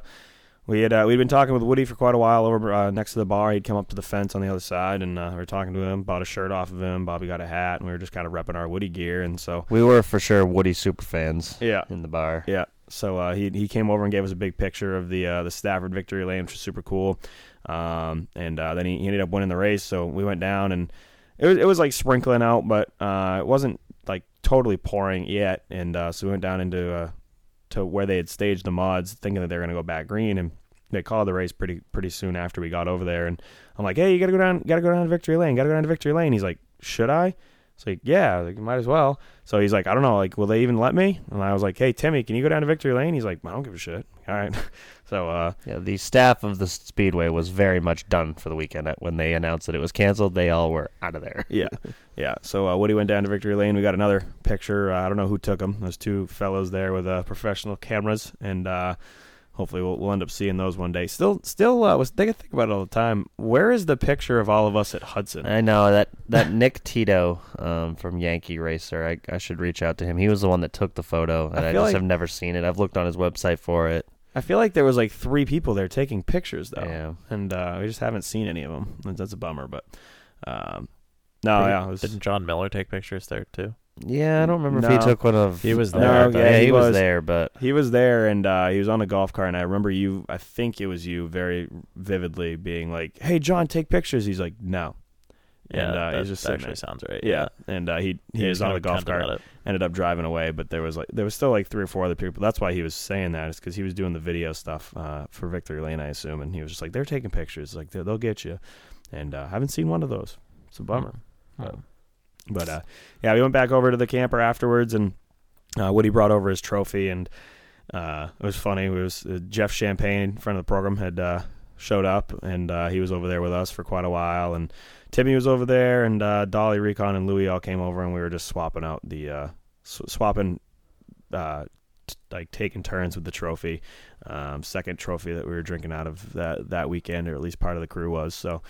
we had uh, we'd been talking with Woody for quite a while over uh, next to the bar. He'd come up to the fence on the other side, and uh, we were talking to him. Bought a shirt off of him. Bobby got a hat, and we were just kind of repping our Woody gear. And so We were for sure Woody super fans. Yeah. in the bar. yeah, so uh, he he came over and gave us a big picture of the uh, the Stafford victory lane, which was super cool. Um, and uh, then he, he ended up winning the race. So we went down, and it was it was like sprinkling out, but uh, it wasn't like totally pouring yet. And uh, so we went down into uh, to where they had staged the mods, thinking that they were going to go back green, and they called the race pretty pretty soon after we got over there. And I'm like, hey, you got to go down, got to go down to victory lane, got to go down to victory lane. He's like, should I? It's like, yeah, like, you might as well. So he's like, I don't know, like, will they even let me? And I was like, hey, Timmy, can you go down to victory lane? He's like, I don't give a shit. All right. so, uh, Yeah, the staff of the Speedway was very much done for the weekend. When they announced that it was canceled, they all were out of there. yeah, yeah. So uh, Woody went down to victory lane. We got another picture. Uh, I don't know who took them. There's two fellows there with uh, professional cameras, and uh, hopefully we'll, we'll end up seeing those one day. Still, still uh, was thinking think about it all the time. Where is the picture of all of us at Hudson? I know that that Nick Tito um, from Yankee Racer. I, I should reach out to him. He was the one that took the photo, and I I just like, have never seen it. I've looked on his website for it. I feel like there was like three people there taking pictures though, Yeah. and uh, we just haven't seen any of them. That's, that's a bummer, but um, no, yeah, was, Didn't John Miller take pictures there too? Yeah, I don't remember if he took one of. He was uh, there, No, yeah, yeah, he, he was. was. there, but he was there, and uh, he was on a golf cart, and I remember you. I think it was you, very vividly being like, "Hey, John, take pictures." He's like, "No," Yeah, and uh, that he's just sitting actually there. sounds right. Yeah, and uh, he he, He was was on kinda the golf cart, about it. ended up driving away, but there was like there was still like three or four other people. That's why he was saying that is because he was doing the video stuff uh, for Victory Lane, I assume, and he was just like, "They're taking pictures, like they'll, they'll get you," and uh, haven't seen one of those. It's a bummer. But, but uh, yeah, we went back over to the camper afterwards, and uh, Woody brought over his trophy, and uh, it was funny. It was uh, Jeff Champagne, friend of the program, had uh, showed up, and uh, he was over there with us for quite a while, and Timmy was over there, and Dolly, Recon, and Louie all came over, and we were just swapping out the sw- swapping. T- like taking turns with the trophy, um, second trophy that we were drinking out of that that weekend, or at least part of the crew was. So,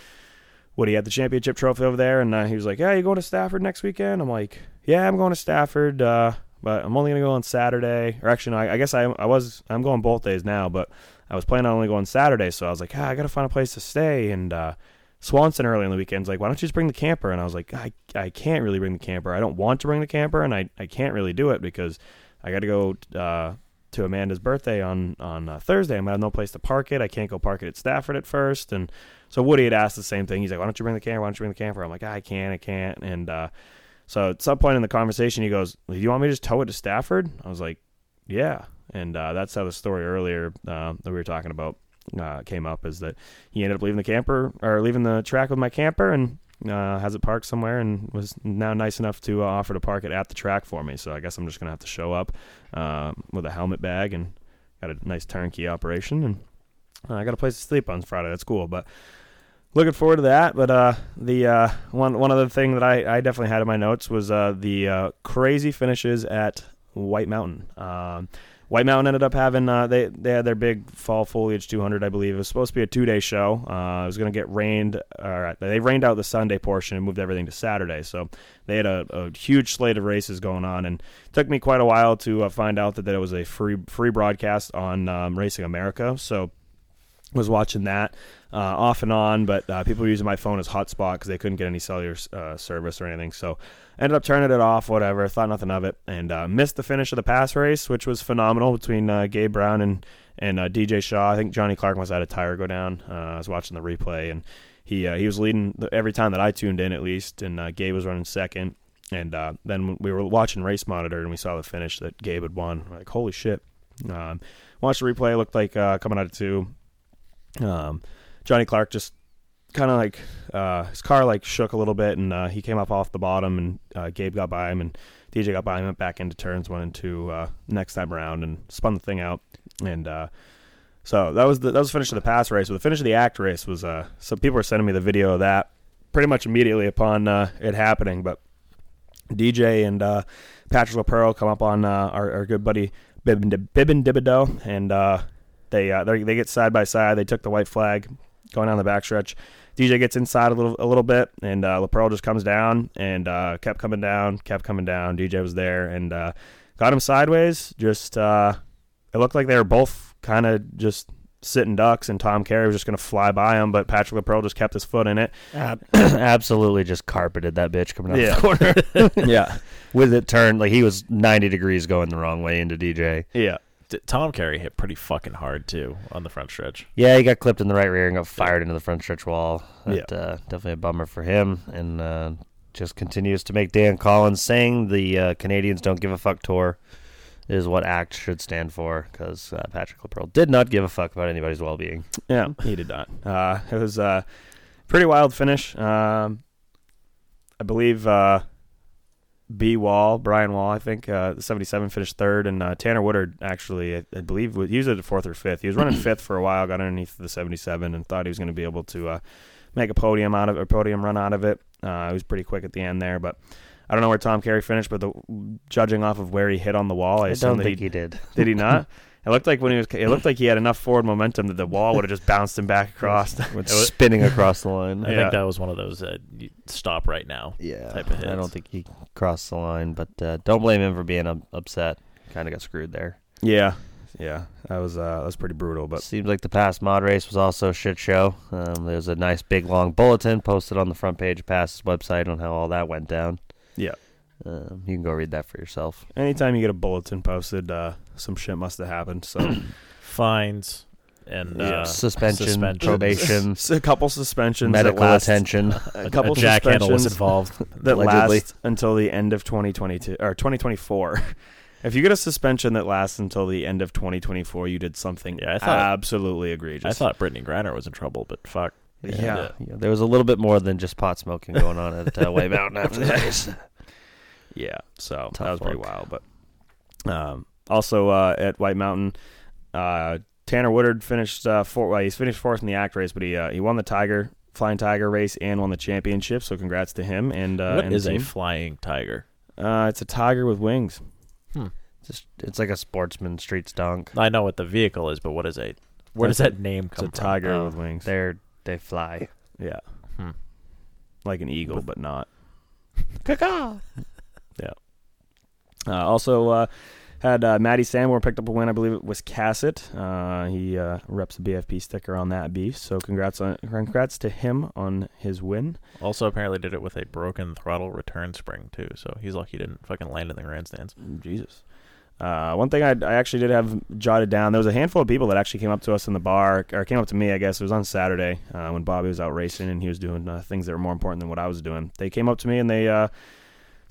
Woody had the championship trophy over there, and uh, he was like, "Yeah, you going to Stafford next weekend?" I'm like, "Yeah, I'm going to Stafford, uh, but I'm only gonna go on Saturday. Or actually, no, I, I guess I I was I'm going both days now, but I was planning on only going Saturday, so I was like, ah, I gotta find a place to stay. And uh, Swanson early on the weekend's like, why don't you just bring the camper? And I was like, I I can't really bring the camper. I don't want to bring the camper, and I I can't really do it because I got to go. Uh, to Amanda's birthday on on uh, Thursday. I'm gonna have no place to park it. I can't go park it at Stafford at first. And so Woody had asked the same thing. He's like, "Why don't you bring the camper? Why don't you bring the camper?" I'm like, ah, "I can't, I can't." And uh, so at some point in the conversation, he goes, "Do you want me to just tow it to Stafford?" I was like, "Yeah." And uh, that's how the story earlier uh, that we were talking about uh, came up is that he ended up leaving the camper or leaving the track with my camper and uh, has it parked somewhere and was now nice enough to uh, offer to park it at the track for me. So I guess I'm just gonna have to show up uh, with a helmet bag and got a nice turnkey operation, and uh, I got a place to sleep on Friday. That's cool, but looking forward to that. But uh, the uh, one one other thing that I, I definitely had in my notes was uh, the uh, crazy finishes at White Mountain. Um, White Mountain ended up having uh, they they had their big fall foliage 200, I believe. It was supposed to be a two day show. Uh, it was going to get rained. Or they rained out the Sunday portion and moved everything to Saturday. So they had a, a huge slate of races going on, and it took me quite a while to uh, find out that, that it was a free free broadcast on um, Racing America. So was watching that uh, off and on, but uh, people were using my phone as hotspot because they couldn't get any cellular uh, service or anything. So ended up turning it off, whatever. Thought nothing of it, and uh, missed the finish of the pass race, which was phenomenal between uh, Gabe Brown and and uh, DJ Shaw. I think Johnny Clark must have had a tire go down. I was watching the replay, and he he was leading every time that I tuned in, at least, and Gabe was running second. And then we were watching race monitor, and we saw the finish that Gabe had won. Like holy shit! Um, watched the replay. Looked like coming out of two um, Johnny Clark just kind of like uh, his car like shook a little bit, and uh, he came up off the bottom, and uh, Gabe got by him, and DJ got by him, went back into turns one and two uh, next time around, and spun the thing out, and uh, so that was the that was the finish of the pass race. But the finish of the act race was uh, some people were sending me the video of that pretty much immediately upon it happening, but DJ and Patrick Laperle come up on our, our, good buddy Bibin, Bibin Dibido, and they uh, they get side by side. They took the white flag going down the backstretch. DJ gets inside a little a little bit, and uh, Laperle just comes down and uh, kept coming down, kept coming down. DJ was there and uh, got him sideways. Just uh, it looked like they were both kind of just sitting ducks, and Tom Carey was just going to fly by him, but Patrick Laperle just kept his foot in it. Absolutely, just carpeted that bitch coming out yeah. the corner. yeah, with it turned like he was ninety degrees going the wrong way into DJ. Yeah. Tom Carey hit pretty fucking hard too on the front stretch. Yeah, he got clipped in the right rear and got fired into the front stretch wall. That, yeah. uh, definitely a bummer for him, and uh, just continues to make Dan Collins saying the uh, Canadians don't give a fuck tour is what ACT should stand for because uh, Patrick Laperle did not give a fuck about anybody's well being. Yeah, he did not. Uh, it was a pretty wild finish. Um, I believe uh, B Wall, Brian Wall, I think uh, the 77 finished third, and uh, Tanner Woodard actually, I, I, believe, he was at fourth or fifth. He was running fifth for a while, got underneath the 77, and thought he was going to be able to uh, make a podium out of a podium run out of it. Uh, he was pretty quick at the end there, but I don't know where Tom Carey finished, but the, judging off of where he hit on the wall, I, I don't think he, he did. Did he not? It looked like when he was, it looked like he had enough forward momentum that the wall would have just bounced him back across, Went spinning across the line. I yeah. think that was one of those uh, stop right now. Yeah, type of hits. I don't think he crossed the line, but uh, don't blame him for being upset. Kind of got screwed there. Yeah, yeah, that was uh, that was pretty brutal. But seems like the past mod race was also a shit show. Um, there's a nice big long bulletin posted on the front page of Pass's website on how all that went down. Yeah. Um, you can go read that for yourself. Anytime you get a bulletin posted, uh, some shit must have happened. So fines and yeah. uh, suspension, suspension, probation, a couple suspensions, medical last, attention, a, couple a jack handle was involved that last until the end of 2022 or 2024. if you get a suspension that lasts until the end of 2024, you did something yeah, I thought, absolutely egregious. I thought Brittney Griner was in trouble, but fuck. Yeah, yeah. yeah, there was a little bit more than just pot smoking going on at uh, White Mountain after this. Yeah, so Tough that was pretty wild. But um, also uh, at White Mountain, uh, Tanner Woodard finished uh, four. Well, he's finished fourth in the act race, but he uh, he won the Tiger Flying Tiger race and won the championship. So congrats to him. And uh, what and is a Flying Tiger? Uh, it's a tiger with wings. Hmm. Just it's like a sportsman street stunk. I know what the vehicle is, but what is a where does that name come it's a tiger from? with wings. They're they fly. Yeah. Hmm. Like an eagle, with, but not. Caca. Yeah. Uh, also, uh, Had uh, Matty Sanborn picked up a win. I believe it was Cassett. Uh, he uh, reps the BFP sticker on that beef. So congrats on congrats to him on his win. Also, apparently did it with a broken throttle return spring too. So he's lucky he didn't fucking land in the grandstands. Jesus. Uh, one thing I, I actually did have jotted down. There was a handful of people that actually came up to us in the bar, or came up to me. I guess it was on Saturday uh, when Bobby was out racing and he was doing uh, things that were more important than what I was doing. They came up to me and they uh,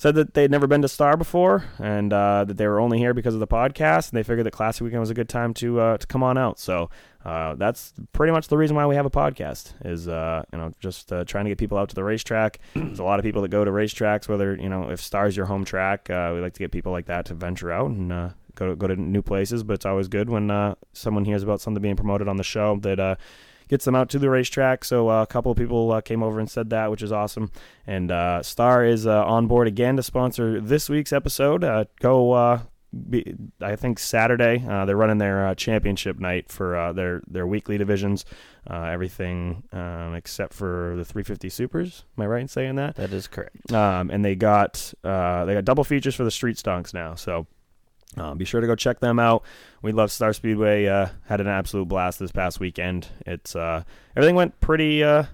said that they'd never been to Star before and uh, that they were only here because of the podcast. And they figured that Classic Weekend was a good time to uh, to come on out. So uh, that's pretty much the reason why we have a podcast is uh, you know just uh, trying to get people out to the racetrack. There's a lot of people that go to racetracks, whether you know if Star's your home track, uh, we like to get people like that to venture out and go to, go to new places. But it's always good when someone hears about something being promoted on the show that gets them out to the racetrack. So uh, a couple of people uh, came over and said that, which is awesome. And uh, Star is uh, on board again to sponsor this week's episode. Uh, go. Uh, be, I think Saturday uh, they're running their uh, championship night for uh, their their weekly divisions, uh, everything um, except for the 350 supers. Am I right in saying that? That is correct. Um, and they got uh, they got double features for the street stocks now. So um, be sure to go check them out. We love Star Speedway. Uh, had an absolute blast this past weekend. It's uh, everything went pretty. Uh,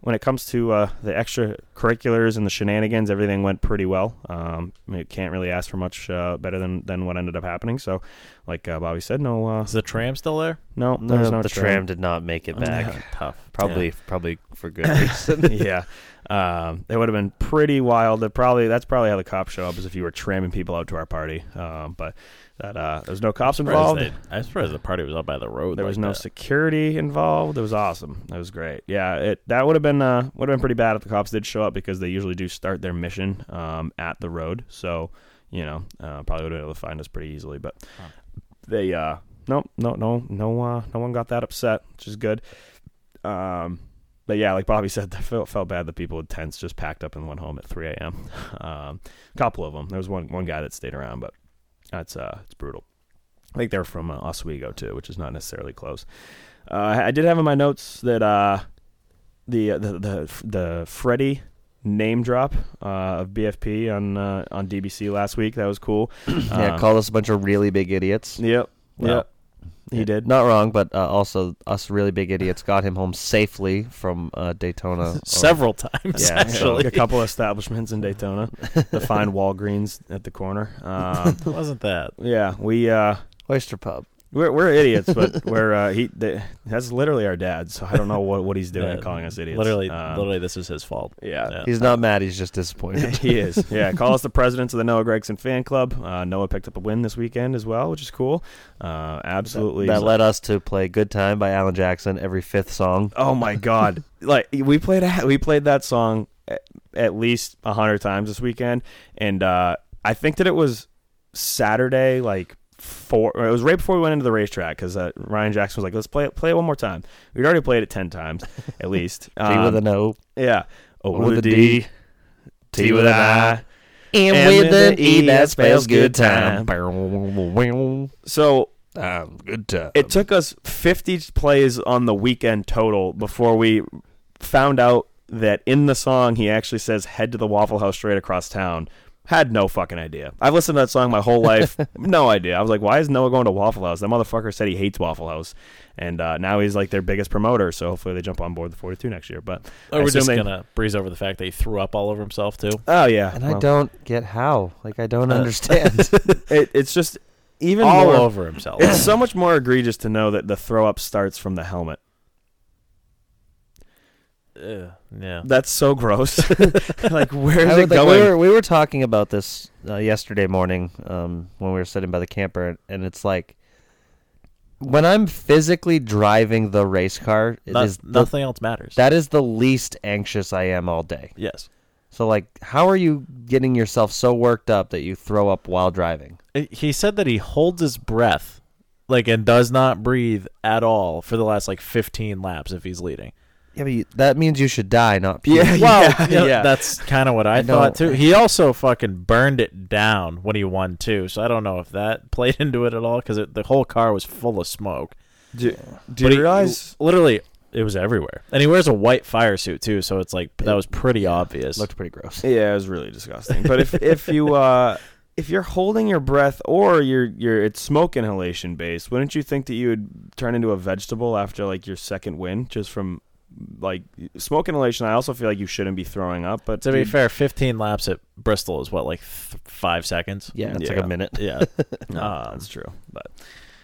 when it comes to uh, the extracurriculars and the shenanigans, everything went pretty well. Um, I mean, can't really ask for much uh, better than, than what ended up happening. So, like uh, Bobby said, no, uh, Is the tram still there? no, No, there's no the tram. did not make it back. Tough. Probably, probably for good reason. yeah. Um, it would have been pretty wild. That probably that's probably how the cops show up is if you were tramming people out to our party. Um, but that uh, there's no cops involved. I'm surprised the party was out by the road. There like was no that. security involved. It was awesome. It was great. Yeah, it that would have been uh, would have been pretty bad if the cops did show up because they usually do start their mission um, at the road. So you know, uh, probably would have been able to find us pretty easily. But they uh, no no no no uh, no one got that upset, which is good. Um, but yeah, like Bobby said, I felt felt bad that people with tents just packed up and went home at 3 a.m. Um, a couple of them. There was one one guy that stayed around, but that's uh, it's brutal. I think they're from uh, Oswego too, which is not necessarily close. Uh, I did have in my notes that uh, the, the the the Freddie name drop uh, of BFP on uh, on DBC last week. That was cool. yeah, Um, called us a bunch of really big idiots. Yep. Yep. He did. Not wrong, but uh, also us really big idiots got him home safely from uh, Daytona. several times. Yeah, actually, a couple establishments in Daytona. the fine Walgreens at the corner. Um, wasn't that? yeah, we uh, Oyster Pub. We're we're idiots, but we're uh, he th- that's literally our dad. So I don't know what, what he's doing Yeah, calling us idiots. Literally, Um, literally, this is his fault. Yeah. Yeah. He's not mad. He's just disappointed. he is. Yeah, call us the presidents of the Noah Gragson fan club. Uh, Noah picked up a win this weekend as well, which is cool. Uh, absolutely. that led us to play "Good Time" by Alan Jackson every fifth song. Oh my god! like we played a, we played that song at, at least a hundred times this weekend, and uh, I think that it was Saturday, like four. It was right before we went into the racetrack because uh, Ryan Jackson was like, "Let's play it, play it one more time." We'd already played it ten times at least. T with Um, an O, yeah. O with with a a D, D, T with an I. and And with an E that spells good time. time. So Um, good time. it took us 50 plays on the weekend total before we found out that in the song he actually says head to the waffle house straight across town had no fucking idea i've listened to that song my whole life no idea i was like why is noah going to waffle house that motherfucker said he hates waffle house and uh, now he's like their biggest promoter so hopefully they jump on board the 42 next year but Or I we're just they- gonna breeze over the fact that he threw up all over himself too. oh yeah and I don't get how. Like I don't Uh, understand. it, it's just even all more over himself. it's so much more egregious to know that the throw up starts from the helmet Ugh, yeah. That's so gross. like, where is I it would- like, going? we were we were talking about this uh, yesterday morning um, when we were sitting by the camper, and it's like when I'm physically driving the race car, it Not- is the- nothing else matters. that is the least anxious I am all day. yes. So like, how are you getting yourself so worked up that you throw up while driving? He said that he holds his breath, like, and does not breathe at all for the last like 15 laps if he's leading. Yeah, but you, that means you should die, not puke. Yeah, Well, yeah, you know, yeah. that's kind of what I, I know. thought too. He also fucking burned it down when he won too, so I don't know if that played into it at all because the whole car was full of smoke. do, do But you he- realize? literally it was everywhere, and he wears a white fire suit too, so it's like that was pretty obvious. looked pretty gross. Yeah, it was really disgusting. But if if you uh, if you're holding your breath or you're you're it's smoke inhalation based, wouldn't you think that you would turn into a vegetable after like your second win just from like smoke inhalation? I also feel like you shouldn't be throwing up, but To be dude, fair, 15 laps at Bristol is what like th- five seconds. Yeah, it's like a minute. Yeah. no, Um, that's true. But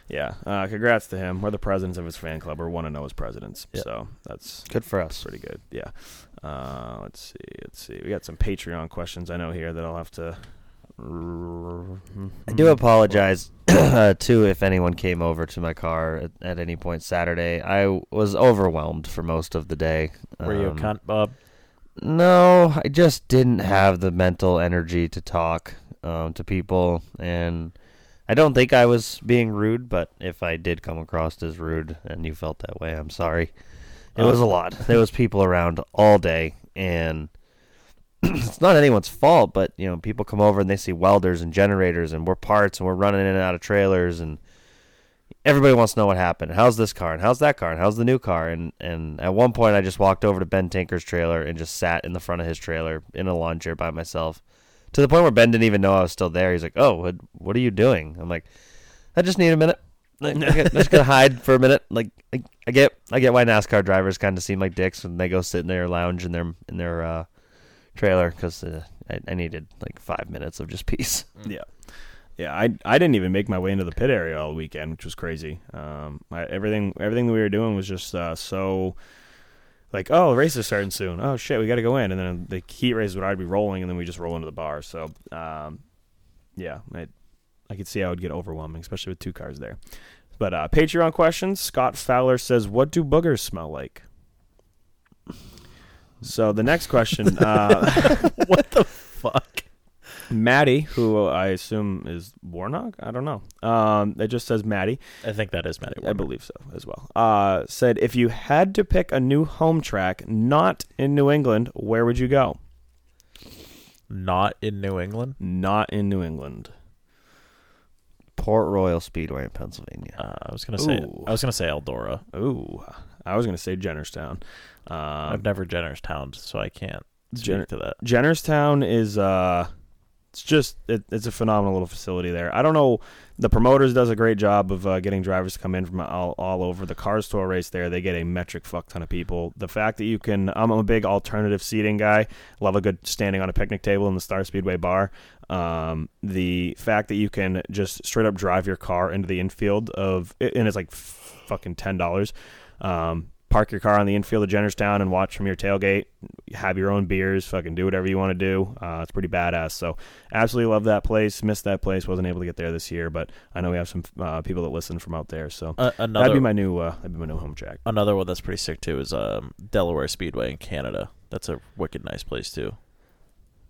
yeah, uh, congrats to him. We're the presidents of his fan club. We're one to know his presidents, Yeah. so that's Good for us. pretty good. Yeah. Uh, let's see. Let's see. We got some Patreon questions I know here that I'll have to. I do apologize uh, too if anyone came over to my car at, at any point Saturday. I was overwhelmed for most of the day. Were you a Um, cunt, Bob? No, I just didn't have the mental energy to talk um, to people, and I don't think I was being rude. But if I did come across as rude and you felt that way, I'm sorry. It was a lot. There was people around all day, and it's not anyone's fault. But you know, people come over and they see welders and generators, and we're parts, and we're running in and out of trailers, and everybody wants to know what happened. How's this car and how's that car and how's the new car? And and at one point, I just walked over to Ben Tinker's trailer and just sat in the front of his trailer in a lawn chair by myself, to the point where Ben didn't even know I was still there. He's like, "Oh, what what are you doing?" I'm like, "I just need a minute. Like, I'm just gonna hide for a minute. Like I, I get I get why NASCAR drivers kind of seem like dicks when they go sit in their lounge in their in their uh, trailer because uh, I, I needed like five minutes of just peace. Yeah. Yeah, I I didn't even make my way into the pit area all weekend, which was crazy. Um, I, everything everything that we were doing was just uh, so like, oh, the race is starting soon. Oh shit, we got to go in, and then the heat race would already be rolling, and then we just roll into the bar. So, um, yeah, I I could see how it would get overwhelming, especially with two cars there. But uh, Patreon questions. Scott Fowler says, "What do boogers smell like?" So the next question, uh, what the fuck? Maddie, who I assume is Warnock, I don't know. Um, it just says Maddie. I think that is Matty. I believe so as well. Uh, said if you had to pick a new home track not in New England, where would you go? Not in New England. Not in New England. Port Royal Speedway in Pennsylvania. Uh, I was gonna say. Ooh. I was gonna say Eldora. Ooh, I was gonna say Jennerstown. Um, I've never Jennerstown, so I can't speak Jenner- to that. Jennerstown is uh it's just it, it's a phenomenal little facility there. I don't know the promoters does a great job of uh, getting drivers to come in from all, all over the cars tour race there. They get a metric fuck ton of people. The fact that you can I'm a big alternative seating guy. Love a good standing on a picnic table in the Star Speedway bar. Um, the fact that you can just straight up drive your car into the infield of and it's like fucking ten dollars. Um, park your car on the infield of Jennerstown and watch from your tailgate. Have your own beers, fucking do whatever you want to do. Uh, it's pretty badass. So, absolutely love that place. Missed that place. Wasn't able to get there this year, but I know we have some uh, people that listen from out there. So Uh, another that'd be my new uh, that'd be my new home track. another one that's pretty sick too is um, Delaware Speedway in Canada. That's a wicked nice place too.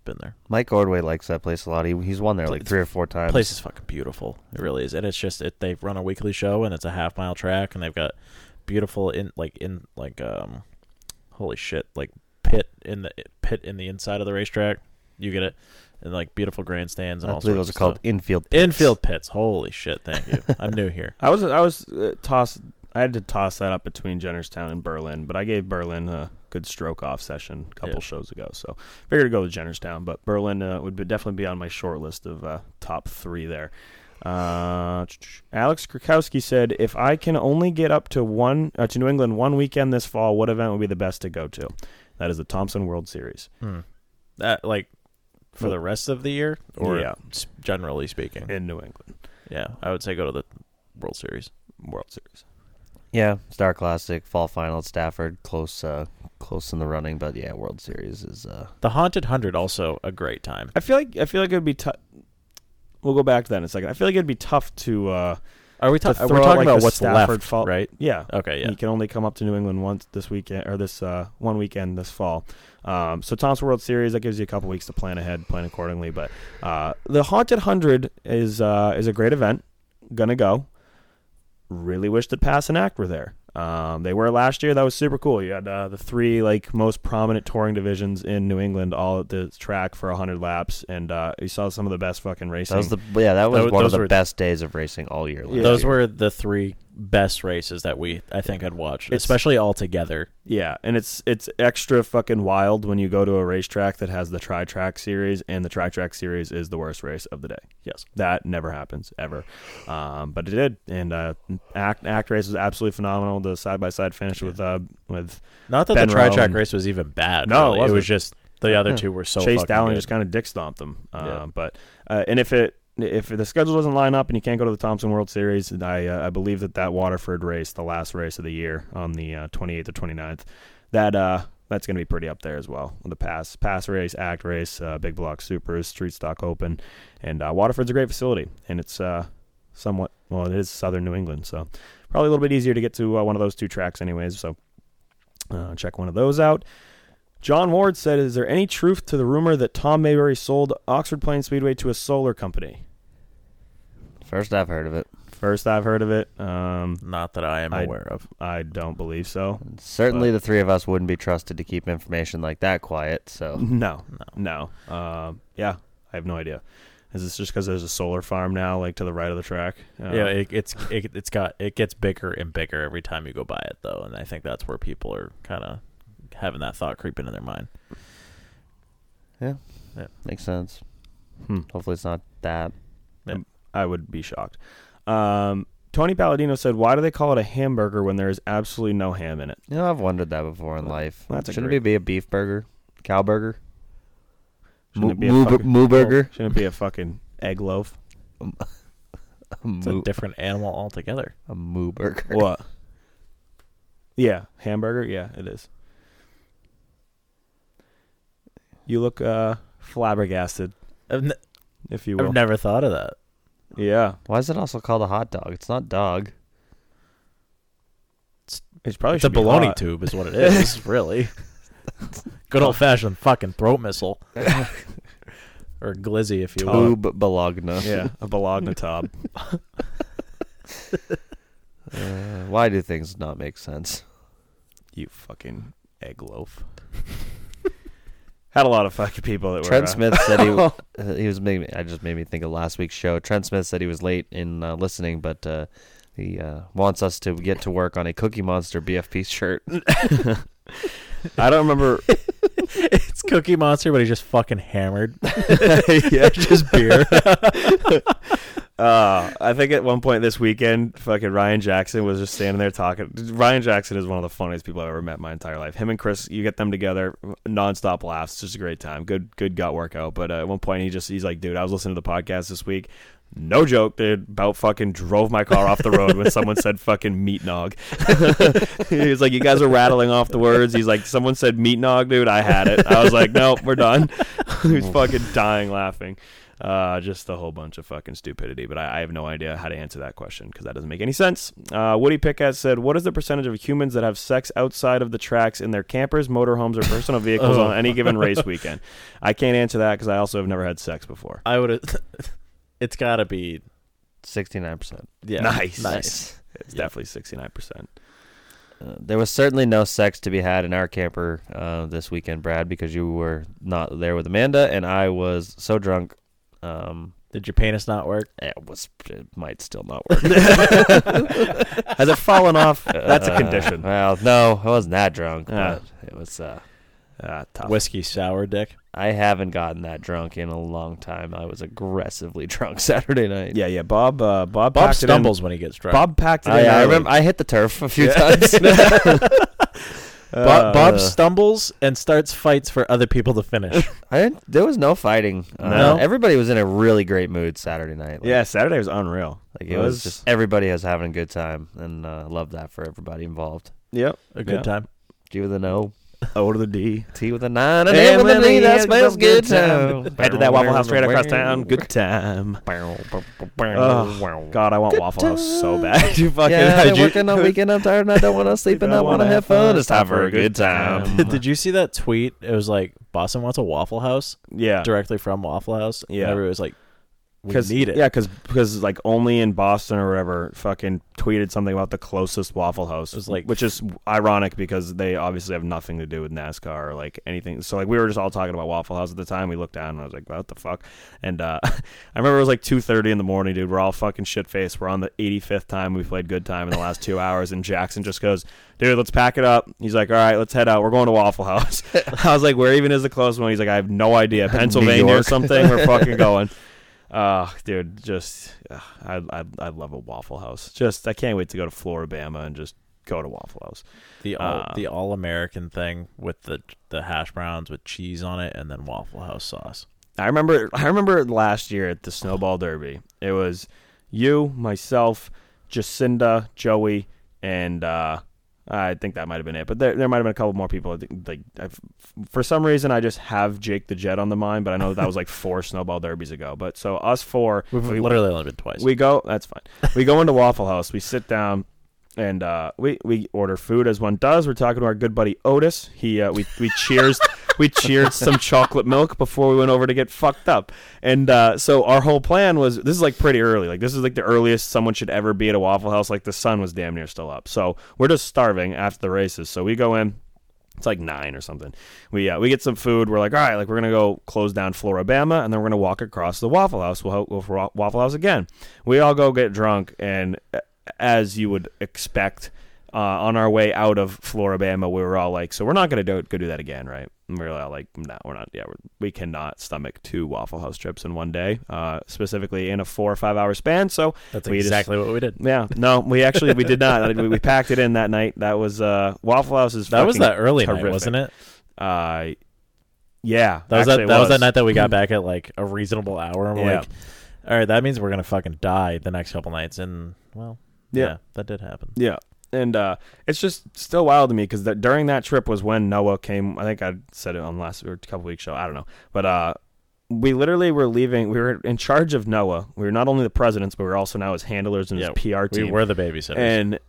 Been there. Mike Ordway likes that place a lot. He, he's won there like three or four times. place is fucking beautiful. It really is, and it's just it. They run a weekly show, and it's a half mile track, and they've got beautiful in like in like um, holy shit, like pit in the pit in the inside of the racetrack. You get it, and like beautiful grandstands and I all believe sorts those are of called stuff. infield pits. infield pits. Holy shit! Thank you. I'm new here. I was I was uh, tossed. I had to toss that up between Jennerstown and Berlin, but I gave Berlin a good stroke off session a couple Yeah. shows ago, so figured to go with Jennerstown. But Berlin uh, would be, definitely be on my short list of uh, top three there. Uh, Alex Krakowski said, "If I can only get up to one uh, to New England one weekend this fall, what event would be the best to go to?" That is the Thompson World Series Hmm. That like for the rest of the year, or Yeah. generally speaking. in New England Yeah, I would say go to the World Series. World Series. Yeah, Star Classic, Fall Final at Stafford, close, uh, close in the running. But yeah, World Series is. Uh, The Haunted Hundred also a great time. I feel like I feel like it'd be tough. We'll go back to that in a second. I feel like it'd be tough to. Uh, Are we to talking? throw We're out, like, about what's Stafford left, fall- right? Yeah. Okay, yeah. You can only come up to New England once this weekend or this uh, one weekend this fall. Um, so Thompson World Series that gives you a couple weeks to plan ahead, plan accordingly. But uh, the Haunted Hundred is uh, is a great event. Gonna go. Really wish that Pass and Act were there. Um, they were last year. That was super cool. You had uh, the three like most prominent touring divisions in New England all at the track for hundred laps, and uh, you saw some of the best fucking racing. that was the yeah, that was Those- one of the were- best days of racing all year. long. Those were the three best races that we I think I'd watched, It's- especially all together. Yeah, and it's it's extra fucking wild when you go to a racetrack that has the Tri Track series, and the Tri Track series is the worst race of the day. Yes. that never happens ever, um, but it did. And uh, act act race was absolutely phenomenal. The side by side finish with uh with Not that Ben the tri track race was even bad. No, it really. it, wasn't. was just the other two were so Chase Dowling just kind of dick stomped them. Uh, Yeah. But uh, and if it if the schedule doesn't line up and you can't go to the Thompson World Series, I uh, I believe that that Waterford race, the last race of the year on the uh, 28th or 29th, that uh that's going to be pretty up there as well. The pass pass race, act race, uh, big block supers, street stock open, and uh, Waterford's a great facility, and it's uh somewhat well it is southern New England, so probably a little bit easier to get to one of those two tracks anyways. So check one of those out. John Ward said, "Is there any truth to the rumor that Tom Mayberry sold Oxford Plains Speedway to a solar company?" First I've heard of it. First I've heard of it. Um, Not that I am I- aware of. I don't believe so. Certainly, the three of us wouldn't be trusted to keep information like that quiet. So No, no, Um, yeah, I have no idea. Is this just because there's a solar farm now, like to the right of the track? Uh, yeah, it, it's it, it's got it gets bigger and bigger every time you go by it though, and I think that's where people are kind of having that thought creep into their mind. yeah, Yeah. makes sense. Hmm. Hopefully, it's not that. I would be shocked. Um, Tony Palladino said, "Why do they call it a hamburger when there is absolutely no ham in it?" You know, I've wondered that before in life. That's Shouldn't great- it be a beef burger, cow burger, Shouldn't it be a moo, fucking- moo burger? Shouldn't it be a fucking egg loaf? A It's a different animal altogether. a moo burger. What? Yeah, hamburger. Yeah, it is. You look uh, flabbergasted, n- if you will. I've never thought of that. Yeah, Why is it also called a hot dog? It's not dog. it's probably It's a should baloney hot. tube, is what it is, really. Good old fashioned fucking throat missile, or glizzy, if you will. Tube bologna. Yeah, a bologna tub. Uh, why do things not make sense? You fucking egg loaf. Had a lot of fucking people that Trent were. uh, Smith said he uh, he was making. I just made me think of last week's show. Trent Smith said he was late in uh, listening, but uh, he uh, wants us to get to work on a Cookie Monster BFP shirt. I don't remember. It's Cookie Monster, but he's just fucking hammered. yeah, just beer. Uh, I think at one point this weekend, fucking Ryan Jackson was just standing there talking. Ryan Jackson is one of the funniest people I've ever met in my entire life. Him and Chris, you get them together, nonstop laughs. It's just a great time. Good, good gut workout. But uh, at one point, he just he's like, "Dude, I was listening to the podcast this week. No joke, dude. About fucking drove my car off the road when someone said fucking meat nog. He's like, you guys are rattling off the words. He's like, someone said meat nog, dude. I had it. I was like, nope, we're done. he was fucking dying laughing. Uh, just a whole bunch of fucking stupidity. But I, I have no idea how to answer that question because that doesn't make any sense. Uh, Woody Pitkat said, "What is the percentage of humans that have sex outside of the tracks in their campers, motorhomes, or personal vehicles Oh. on any given race weekend?" I can't answer that because I also have never had sex before. I would have. It's got to be Sixty nine percent. yeah, Nice. nice. It's definitely sixty nine percent. Uh, there was certainly no sex to be had in our camper uh, this weekend, Brad, because you were not there with Amanda, and I was so drunk. Um, Did your penis not work? it was it might still not work. Has it fallen off? That's a Uh, condition. well, no, I wasn't that drunk, but it was. Uh, Ah, tough. Whiskey sour dick. I haven't gotten that drunk in a long time. I was aggressively drunk Saturday night. Yeah, yeah. Bob, uh, Bob, Bob packed it in- stumbles when he gets drunk. Bob packed it I, in. I early. remember I hit the turf a few Yeah. times. Bob, Bob Uh, stumbles and starts fights for other people to finish. I didn't, there was no fighting. Uh, No? everybody was in a really great mood Saturday night. Like, Yeah, Saturday was unreal. like it was just everybody was having a good time, and uh, love that for everybody involved. Yep. A good Yeah. time. Do you an O, O to the D. T with a nine, and A with a D. That smells good time. Head to that Waffle House straight across town. Good time. Oh, God, I want Waffle House so bad. you fucking. Yeah, I've been working all weekend. I'm tired and I don't want to sleep and I want to have fun. It's time for a good time. Did you see that tweet? It was like Boston wants a Waffle House Yeah. directly from Waffle House. Yeah. Everybody was like, we need it. Yeah, because because like only in Boston or whatever, fucking tweeted something about the closest Waffle House. It was like- which is ironic because they obviously have nothing to do with NASCAR or like anything. So like we were just all talking about Waffle House at the time. We looked down and I was like, what the fuck? And uh, I remember it was like two thirty in the morning, dude. We're all fucking shit faced. We're on the eighty fifth time we played Good Time in the last two hours, and Jackson just goes, dude, let's pack it up. He's like, all right, let's head out. We're going to Waffle House. I was like, where even is the closest one? He's like, I have no idea. Pennsylvania or something. We're fucking going. Uh, dude, just uh, I, I I love a Waffle House. Just I can't wait to go to Flora-Bama and just go to Waffle House. The all, Uh, the all American thing with the the hash browns with cheese on it and then Waffle House sauce. I remember I remember last year at the Snowball Derby. It was you, myself, Jacinda, Joey, and uh, I think that might have been it. But there, there might have been a couple more people. Like I've, for some reason, I just have Jake the Jet on the mind, but I know that was like four Snowball Derbies ago. But so us four, We've we, literally only been twice. we go. That's fine. We go into Waffle House. We sit down. And uh, we we order food as one does. We're talking to our good buddy Otis. He uh, we we cheers we cheered some chocolate milk before we went over to get fucked up. And uh, so our whole plan was this is like pretty early. Like this is like the earliest someone should ever be at a Waffle House. Like the sun was damn near still up. So we're just starving after the races. So we go in. It's like nine or something. We uh, we get some food. We're like, all right, like we're gonna go close down Flora-Bama, and then we're gonna walk across the Waffle House. We'll go for Waffle House again. We all go get drunk, and as you would expect, uh, on our way out of Flora-Bama, we were all like, so we're not gonna do go do that again, right? And we were like, no, we're not. Yeah, we're, we cannot stomach two Waffle House trips in one day, uh, specifically in a four or five hour span. So That's we just- exactly what we did. yeah, no, we actually we did not. we, we packed it in that night. That was uh, Waffle House is That was that early night, wasn't it? Uh, yeah, That was that. That was that night that we got back at like a reasonable hour. And we're Yeah. like, all right, that means we're gonna fucking die the next couple nights. And well, Yeah. yeah, that did happen. Yeah, and uh, it's just still wild to me because that during that trip was when Noah came. I think I said it on last or a couple weeks show. I don't know, but uh, we literally were leaving. We were in charge of Noah. We were not only the presidents, but we were also now his handlers and Yeah, his PR team. We were the babysitters. and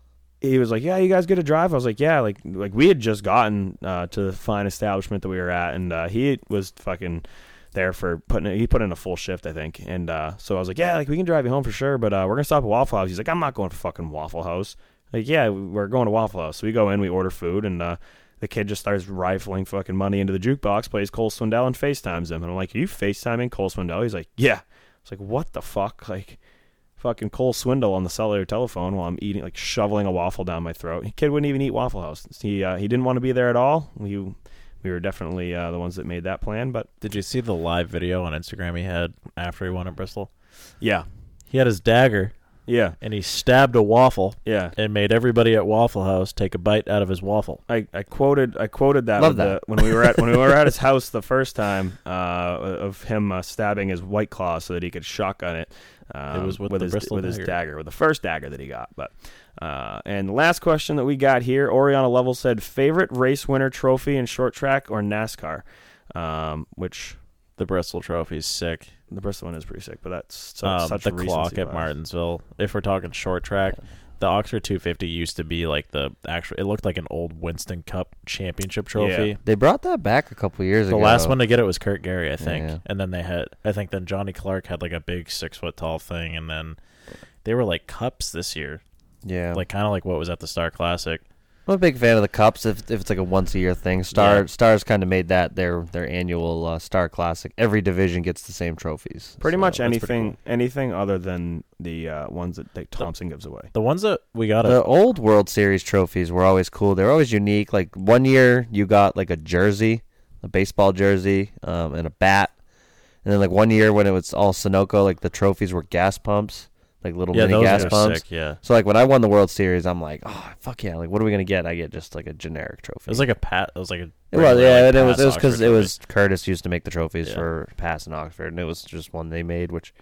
he was like, "Yeah, you guys get a drive." I was like, "Yeah." Like, like we had just gotten uh, to the fine establishment that we were at, and uh, he was fucking there for putting. He put in a full shift, I think, and uh, so I was like, "Yeah, like we can drive you home for sure, but uh, we're gonna stop at Waffle House." He's like, "I'm not going to fucking Waffle House." Like, yeah, we're going to Waffle House. So we go in, we order food, and uh, the kid just starts rifling fucking money into the jukebox, plays Cole Swindell, and FaceTimes him. And I'm like, Are you FaceTiming Cole Swindell? He's like, Yeah. It's like, what the fuck? Like, fucking Cole Swindell on the cellular telephone while I'm eating, like, shoveling a waffle down my throat. The kid wouldn't even eat Waffle House. He uh, he didn't want to be there at all. We we were definitely uh, the ones that made that plan. But did you see the live video on Instagram he had after he won at Bristol? yeah, He had his dagger yeah, and he stabbed a waffle yeah. and made everybody at Waffle House take a bite out of his waffle. I, I quoted I quoted that, Love that. The, when we were at when we were at his house the first time uh, of him uh, stabbing his white claw so that he could shotgun it. Um, was with the his Bristol with his dagger. dagger, with the first dagger that he got. But uh, and the last question that we got here, Oriana Level said favorite race winner trophy in short track or NASCAR, um, which The Bristol Trophy is sick. The Bristol one is pretty sick, but that's so, Um, such the recency clock at bias. Martinsville. If we're talking short track, the Oxford 250 used to be like the actual. It looked like an old Winston Cup championship trophy. Yeah. They brought that back a couple years The ago. The last one to get it was Kurt Gary, I think, Yeah. and then they had. I think then Johnny Clark had like a big six foot tall thing, and then they were like cups this year, Yeah. like kind of like what was at the Star Classic. I'm a big fan of the cups. If, if it's like a once a year thing, Star Yeah. Stars kind of made that their their annual uh, Star Classic. Every division gets the same trophies. Pretty So much that's pretty anything anything other than the uh, ones that like, Thompson gives away. The ones that we got, The at, old World Series trophies were always cool. They were always unique. Like one year you got like a jersey, a baseball jersey, um, and a bat. And then like one year when it was all Sunoco, like the trophies were gas pumps, like little yeah, mini those gas are pumps. sick. Yeah, So like when I won the World Series, I'm like, oh fuck yeah! Like what are we gonna get? I get just like a generic trophy. it was like a pat. It was like a. It was, yeah, like, and it was it was because it was Curtis used to make the trophies Yeah. for Pass and Oxford, and it was just one they made, which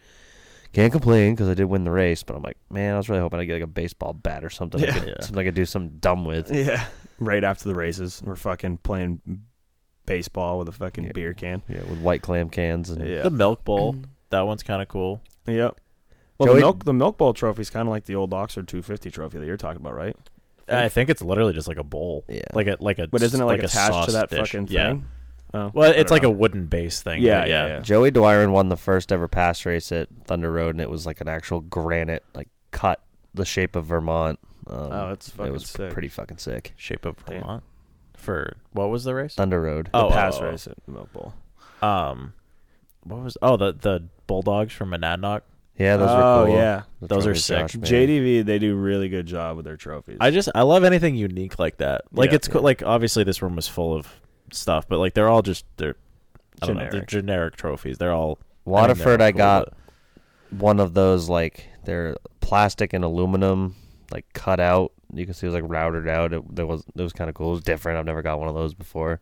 can't complain because I did win the race. But I'm like, man, I was really hoping I get like a baseball bat or something, I Yeah. could, Yeah. something I could do something dumb with. Yeah. Right after the races, we're fucking playing baseball with a fucking Yeah. beer can. Yeah, with white claw cans and Yeah. the Milk Bowl. that one's kind of cool. Yep. Well, Joey- the milk the milk bowl trophy is kind of like the old Oxford 250 trophy that you're talking about, right? I think it's literally just like a bowl. Yeah. like a like a. But isn't it like, a attached sauce to that dish. fucking Yeah. thing? Oh, Well, it's like know. a wooden base thing. Yeah, but yeah, yeah. Joey Doiron won the first ever pass race at Thunder Road, and it was like an actual granite, like cut the shape of Vermont. Um, Oh, that's it was sick. pretty fucking sick. Shape of Damn. Vermont. For what was the race? Thunder Road. The Oh, pass oh, oh. race at Milk Bowl. Um, what was? Oh, the the Bulldogs from Monadnock. Yeah, those oh were cool. yeah, The Those are trophies sick. Josh made. JDV they do really good job with their trophies. I just I love anything unique like that. Like Yeah. it's co- like obviously this room was full of stuff, but like they're all just they're I don't know, they're Generic. generic trophies. They're all Waterford, I, I think they're all got one of those like they're plastic and aluminum, like cut out. You can see it was like routed out. It, that was it was kind of cool. It was different. I've never got one of those before.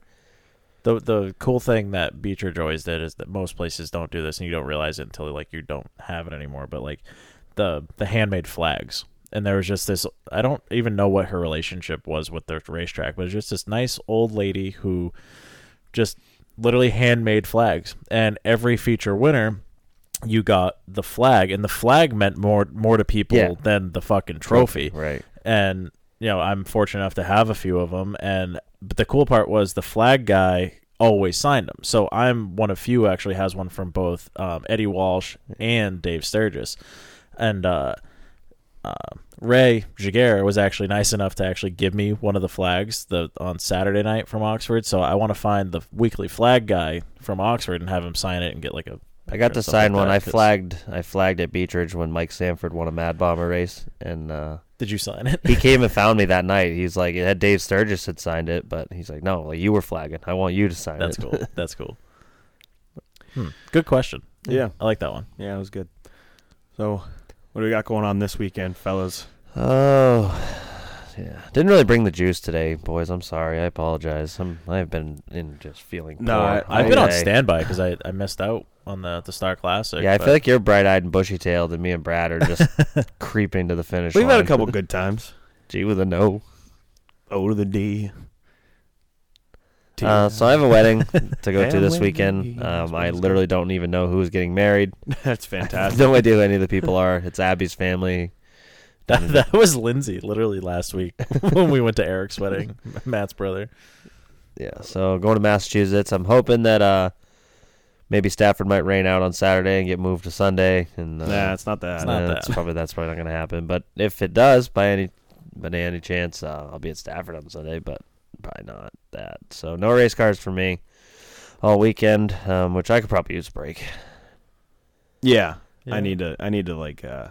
The the cool thing that Beech Ridge always did is that most places don't do this, and you don't realize it until like you don't have it anymore. But like the the handmade flags. And there was just this I don't even know what her relationship was with the racetrack, but it's just this nice old lady who just literally handmade flags. And every feature winner you got the flag and the flag meant more more to people Yeah. than the fucking trophy. Right. And you know, I'm fortunate enough to have a few of them and but the cool part was the flag guy always signed them. So I'm one of few who actually has one from both um, Eddie Walsh and Dave Sturgis. And uh uh, Ray Jaguar was actually nice enough to actually give me one of the flags the on Saturday night from Oxford. So I want to find the weekly flag guy from Oxford and have him sign it and get like a. I got to sign like one. that, I flagged. I flagged at Beech Ridge when Mike Sanford won a Mad Bomber race, and uh, Did you sign it? he came and found me that night. He's like, it had Dave Sturgis had signed it, but he's like, no, like you were flagging. I want you to sign That's it. That's cool. That's cool. Hmm. Good question. Yeah. I like that one. yeah, it was good. So, what do we got going on this weekend, fellas? Oh, yeah. Didn't really bring the juice today, boys. I'm sorry. I apologize. I'm. I've been in just feeling. No, poor I, I've been on standby because I, I missed out on the the Star Classic. Yeah, I but- feel like you're bright-eyed and bushy-tailed, and me and Brad are just creeping to the finish We've line. had a couple good times. G with a no. O to the D. T. Uh, so I have a wedding to go to this weekend. Um, I literally don't even know who's getting married. That's fantastic. no idea who any of the people are. It's Abby's family. that, that was Lindsay literally last week when we went to Eric's wedding, Matt's brother. Yeah, so going to Massachusetts. I'm hoping that uh, maybe Stafford might rain out on Saturday and get moved to Sunday. And uh, Nah, it's not that. It's not uh, that. that's probably that's probably not going to happen. But if it does, by any by any chance, uh, I'll be at Stafford on Sunday. But probably not that. So no race cars for me all weekend, um, which I could probably use a break. yeah, Yeah. I need to. I need to like. uh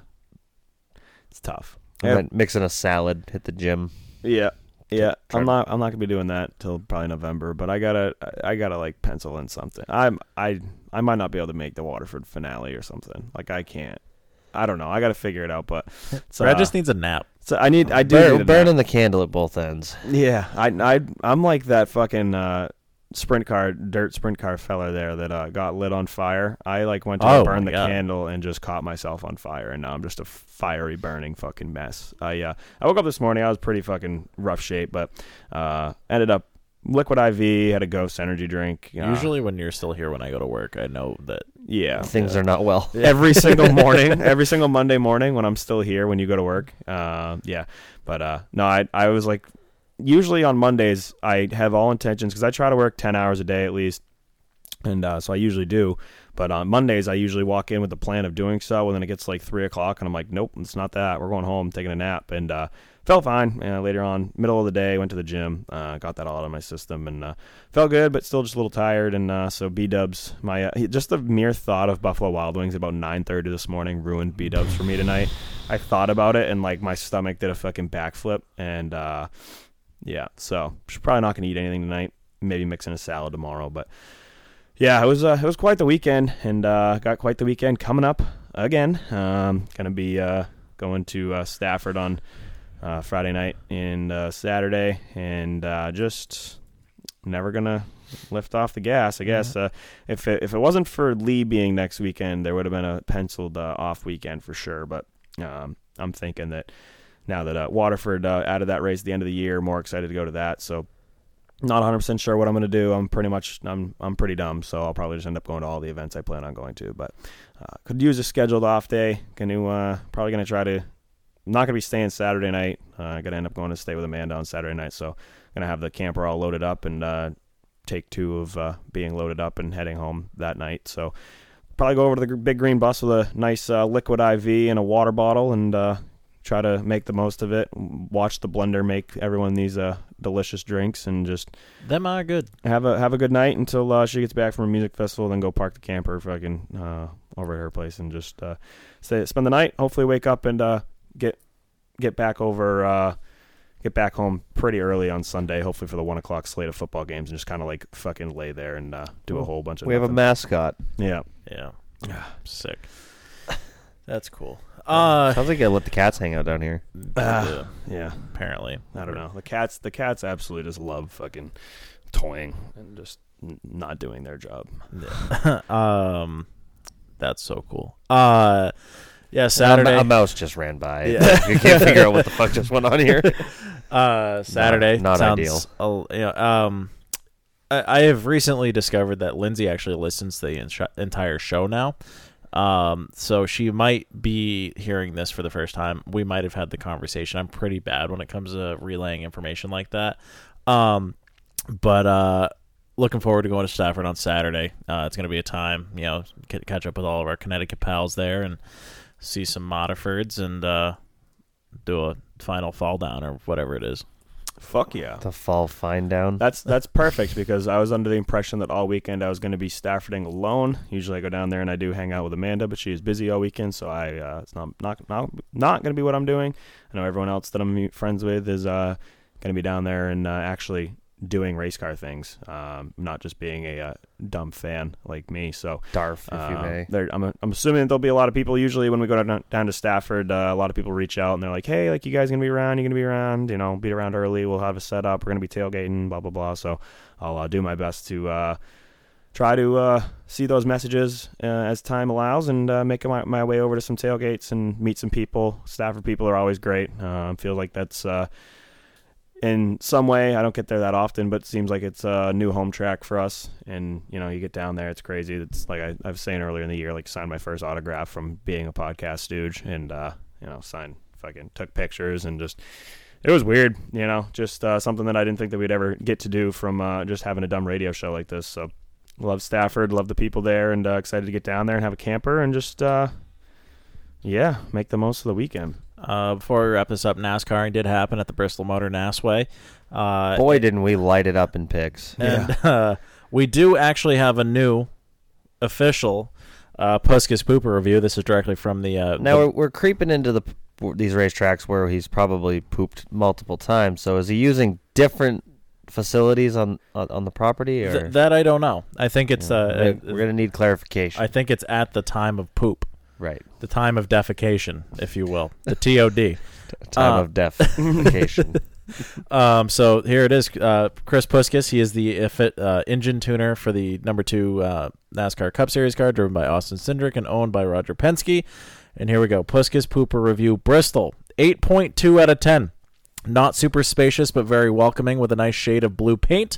It's tough. I Yeah. might mix a salad, hit the gym. Yeah. Yeah, Try I'm not. I'm not gonna be doing that till probably November. But I gotta. I gotta like pencil in something. I'm. I. I might not be able to make the Waterford finale or something. Like I can't. I don't know. I gotta figure it out. But so Brad just needs a nap. So I need. I do. Burn, need a burning nap. the candle at both ends. Yeah. I. I. I'm like that fucking uh, sprint car, dirt sprint car fella there that uh, got lit on fire. I like went to Oh, burn the God. candle and just caught myself on fire, and now I'm just a fiery burning fucking mess. I. Uh, I woke up this morning. I was pretty fucking rough shape, but uh, ended up liquid IV, had a Ghost energy drink. uh, Usually, when you're still here when I go to work, I know that yeah. Things are not well. every single morning, every single Monday morning when I'm still here when you go to work. Uh, yeah, but uh, no, I I was like, usually on Mondays I have all intentions because I try to work ten hours a day at least, and uh, so I usually do. But on Mondays I usually walk in with the plan of doing so, and then it gets like three o'clock, and I'm like, nope, it's not that. We're going home, taking a nap, and uh, felt fine. Uh, later on, middle of the day, went to the gym, uh, got that all out of my system, and uh, felt good, but still just a little tired. And uh, so B Dubs, my uh, just the mere thought of Buffalo Wild Wings about 9:30 this morning ruined B Dubs for me tonight. I thought about it, and like my stomach did a fucking backflip, and uh, yeah, so she's probably not gonna eat anything tonight. Maybe mixing a salad tomorrow, but yeah, it was uh, it was quite the weekend, and uh, got quite the weekend coming up again. Um, gonna be uh, going to uh, Stafford on uh, Friday night and uh, Saturday, and uh, just never gonna lift off the gas. I guess uh, if it, if it wasn't for Lee being next weekend, there would have been a penciled uh, off weekend for sure. But um, I'm thinking that now that uh, Waterford uh, added that race at the end of the year, more excited to go to that. So not 100% sure what I'm going to do. I'm pretty much I'm I'm pretty dumb, so I'll probably just end up going to all the events I plan on going to. But uh, could use a scheduled off day. Going to uh, probably going to try to. I'm not going to be staying Saturday night. Uh, I got to end up going to stay with Amanda on Saturday night, so going to have the camper all loaded up and uh, take two of uh, being loaded up and heading home that night. So probably go over to the big green bus with a nice uh, liquid IV and a water bottle and uh, try to make the most of it. Watch the blender make everyone these uh, delicious drinks and just Them are good. have a have a good night until uh, she gets back from a music festival. Then go park the camper fucking uh, over at her place and just uh, stay spend the night. Hopefully wake up and uh, get get back over. Uh, Get back home pretty early on Sunday, hopefully for the one o'clock slate of football games, and just kind of like fucking lay there and uh, do a whole bunch of. We have a nothing. mascot. yeah. Yeah. Sick. That's cool. Uh, Sounds like I let the cats hang out down here. yeah, Yeah, apparently. I don't know. The cats, the cats absolutely just love fucking toying and just n- not doing their job. um, that's so cool. Uh, yeah, Saturday. A, a mouse just ran by. Yeah. you can't figure out what the fuck just went on here. Uh, Saturday not sounds ideal. a- you know, um, I, I have recently discovered that Lindsay actually listens to the entire show now. Um, so she might be hearing this for the first time. We might have had the conversation. I'm pretty bad when it comes to relaying information like that. Um, but uh, looking forward to going to Stafford on Saturday. Uh, it's going to be a time, you know, get, catch up with all of our Connecticut pals there and see some Modifords and uh, do a final fall down or whatever it is. Fuck yeah. The fall fine down. That's that's perfect because I was under the impression that all weekend I was going to be Staffording alone. Usually I go down there and I do hang out with Amanda, but she is busy all weekend, so I uh, it's not not not not going to be what I'm doing. I know everyone else that I'm friends with is uh, going to be down there and uh, actually doing race car things, um, not just being a uh, dumb fan like me. So Darf, if you uh, may. there- I'm, I'm assuming there'll be a lot of people. Usually, when we go down, down to Stafford, uh, a lot of people reach out and they're like, "Hey, like you guys gonna be around? You're gonna be around? You know, be around early. We'll have a setup. We're gonna be tailgating. Blah blah blah." So I'll uh, do my best to uh, try to uh, see those messages uh, as time allows and uh, make my, my way over to some tailgates and meet some people. Stafford people are always great. Uh, feel like that's. In some way, I don't get there that often, but it seems like it's a new home track for us. And you know, you get down there, it's crazy. It's like I, I was saying earlier in the year, like signed my first autograph from being a podcast stooge, and uh, you know, signed, fucking took pictures, and just it was weird. You know, just uh, something that I didn't think that we'd ever get to do from uh, just having a dumb radio show like this. So, love Stafford, love the people there, and uh, excited to get down there and have a camper and just uh, yeah, make the most of the weekend. Uh, before we wrap this up, NASCARing did happen at the Bristol Motor Nasway. Uh, Boy, didn't we light it up in picks. and uh, we do actually have a new official uh, Puskas Pooper review. This is directly from the. Uh, Now the- we're, we're creeping into the these racetracks where he's probably pooped multiple times. So is he using different facilities on on, on the property, or th- that I don't know. I think it's. Uh, we're, we're gonna need clarification? I think it's at the time of poop, right, the time of defecation, if you will, the TOD. time Uh, of defecation. Um, so here it is. Uh, Chris Puskas. He is the uh, engine tuner for the number two uh, NASCAR Cup Series car, driven by Austin Cindric and owned by Roger Penske. And here we go. Puskas Pooper review. Bristol, eight point two out of ten. Not super spacious, but very welcoming, with a nice shade of blue paint,